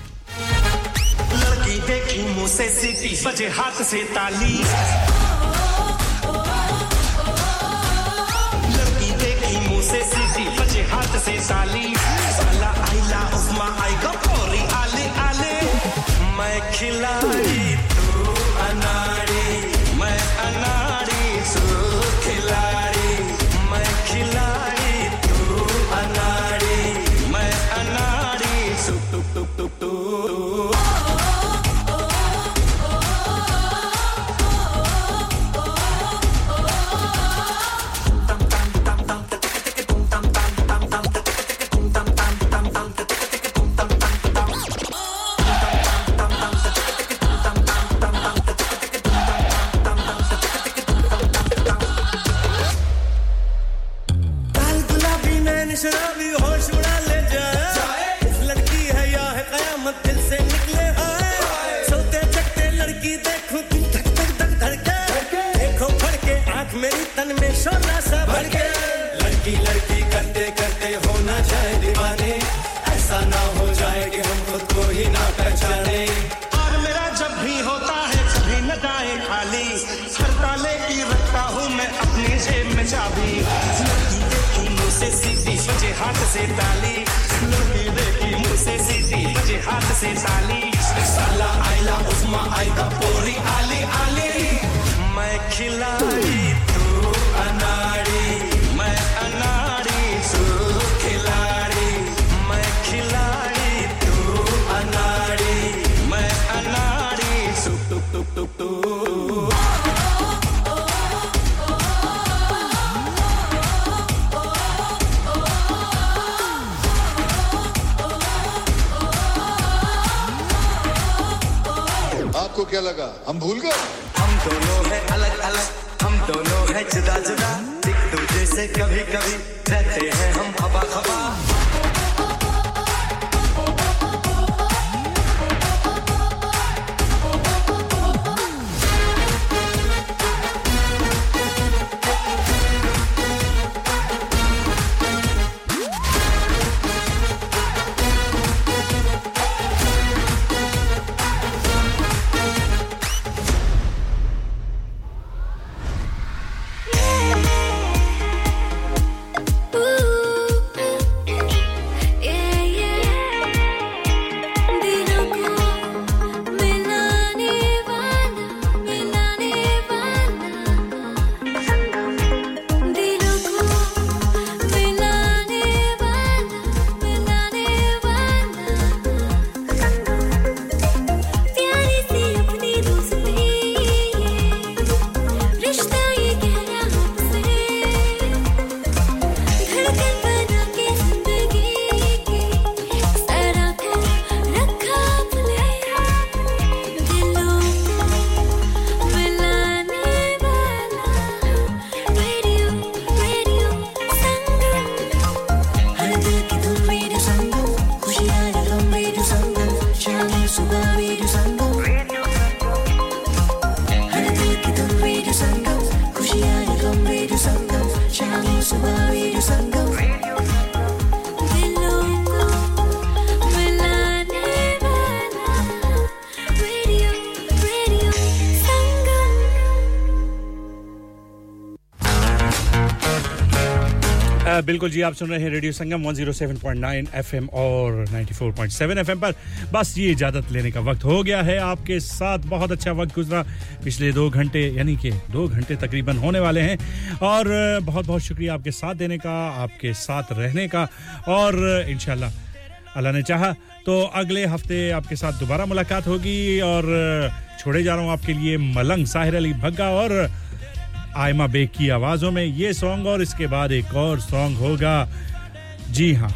लड़की देखी मुँह से सीटी बजे हाथ से ताली। लाल बिल्कुल जी, आप सुन रहे हैं रेडियो संगम 107.9 एफएम और 94.7 एफएम पर। बस ये इजाज़त लेने का वक्त हो गया है आपके साथ। बहुत अच्छा वक्त गुजरा। पिछले दो घंटे, यानी कि दो घंटे तकरीबन होने वाले हैं। और बहुत बहुत शुक्रिया आपके साथ देने का, आपके साथ रहने का। और, इंशाल्लाह, अल्लाह ने चाहा तो अगले हफ़्ते आपके साथ दोबारा मुलाकात होगी। और छोड़े जा रहा हूँ आपके लिए मलंग साहिर अली भग्गा और आयमा बेग की आवाजों में ये सॉन्ग और इसके बाद एक और सॉन्ग होगा। जी हाँ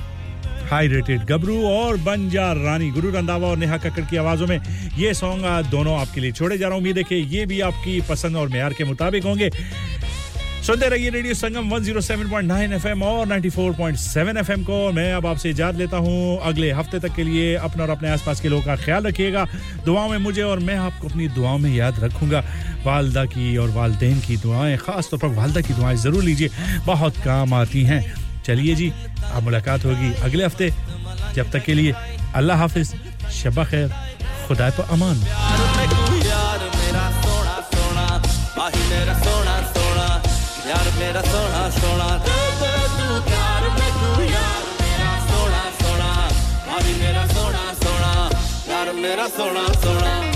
हाई रेटेड गबरू और बंजार रानी गुरु रंधावा और नेहा कक्कड़ की आवाजों में ये सॉन्ग दोनों आपके लिए छोड़े जा रहा हूँ। उम्मीद है ये भी आपकी पसंद और मैार के मुताबिक होंगे। सुनते रहिए रेडियो संगम 107.9 एफएम और 94.7 एफएम को। मैं अब आपसे इजाज़त लेता हूँ। अगले हफ़्ते तक के लिए अपना और अपने आसपास के लोगों का ख्याल रखिएगा। दुआओं में मुझे और मैं आपको अपनी दुआओं में याद रखूँगा। वालदा की और वालदेन की दुआएँ खास तौर पर वालदा की दुआएँ ज़रूर लीजिए। बहुत काम आती हैं। चलिए जी, अब मुलाकात होगी अगले हफ़्ते। जब तक के लिए अल्लाह हाफिज, शबा खैर खुदा पर अमान। यार मेरा सोना सोना। मेरा सोना सोना। यार मेरा सोना सोना।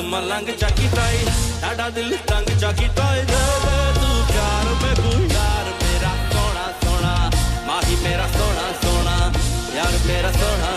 रात मलंग दिल तंग चकिताई मेरा सोना सोना, माही मेरा सोना सोना, यार मेरा सोना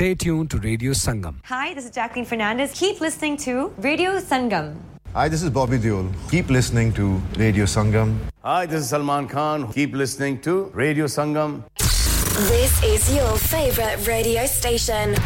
Stay tuned to Radio Sangam. Hi, this is Jacqueline Fernandez. Keep listening to Radio Sangam. Hi, this is Bobby Deol. Keep listening to Radio Sangam. Hi, this is Salman Khan. Keep listening to Radio Sangam. This is your favorite radio station.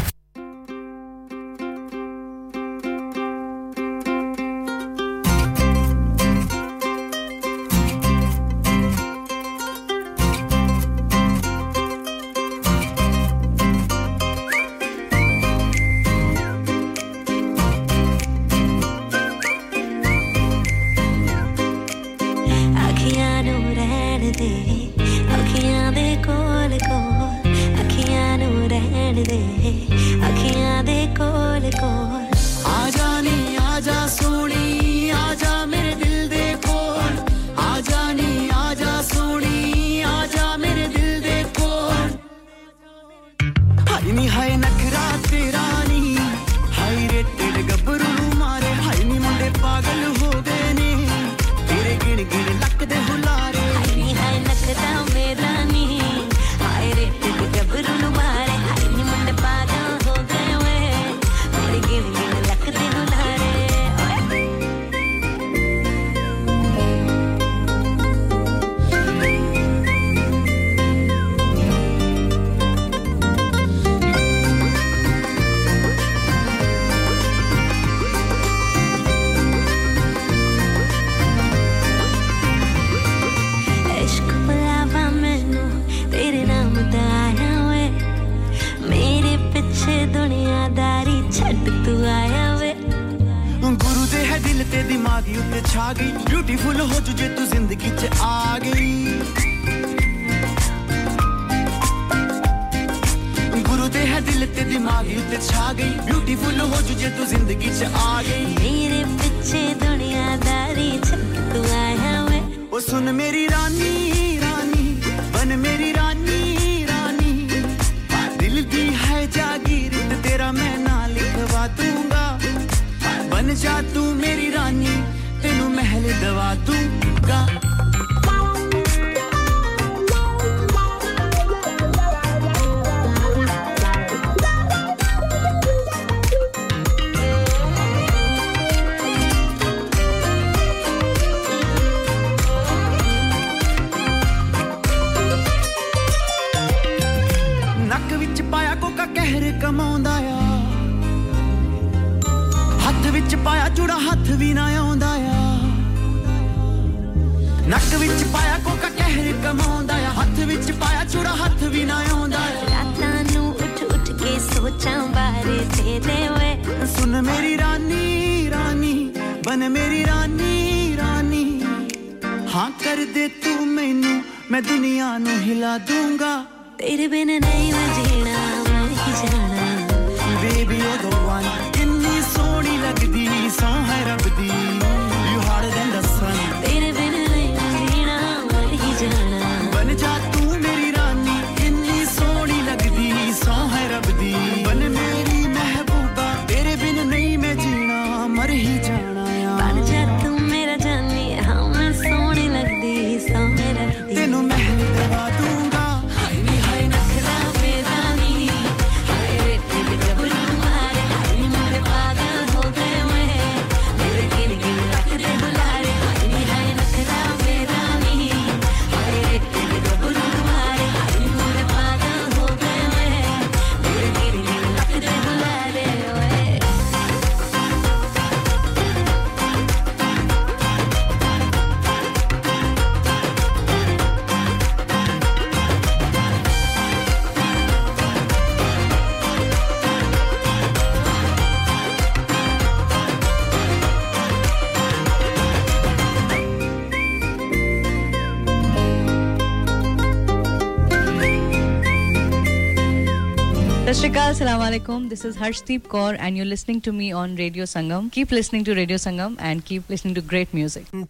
Sakal, Assalamu alaikum. This is Harshdeep Kaur, and you're listening to me on Radio Sangam. Keep listening to Radio Sangam and keep listening to great music. Hi,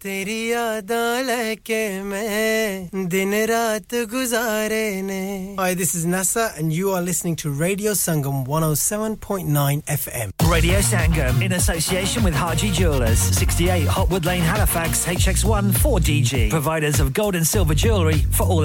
this is Nasa, and you are listening to Radio Sangam 107.9 FM. Radio Sangam, in association with Haji Jewelers, 68 Hotwood Lane, Halifax, HX1 4DG. Providers of gold and silver jewellery for all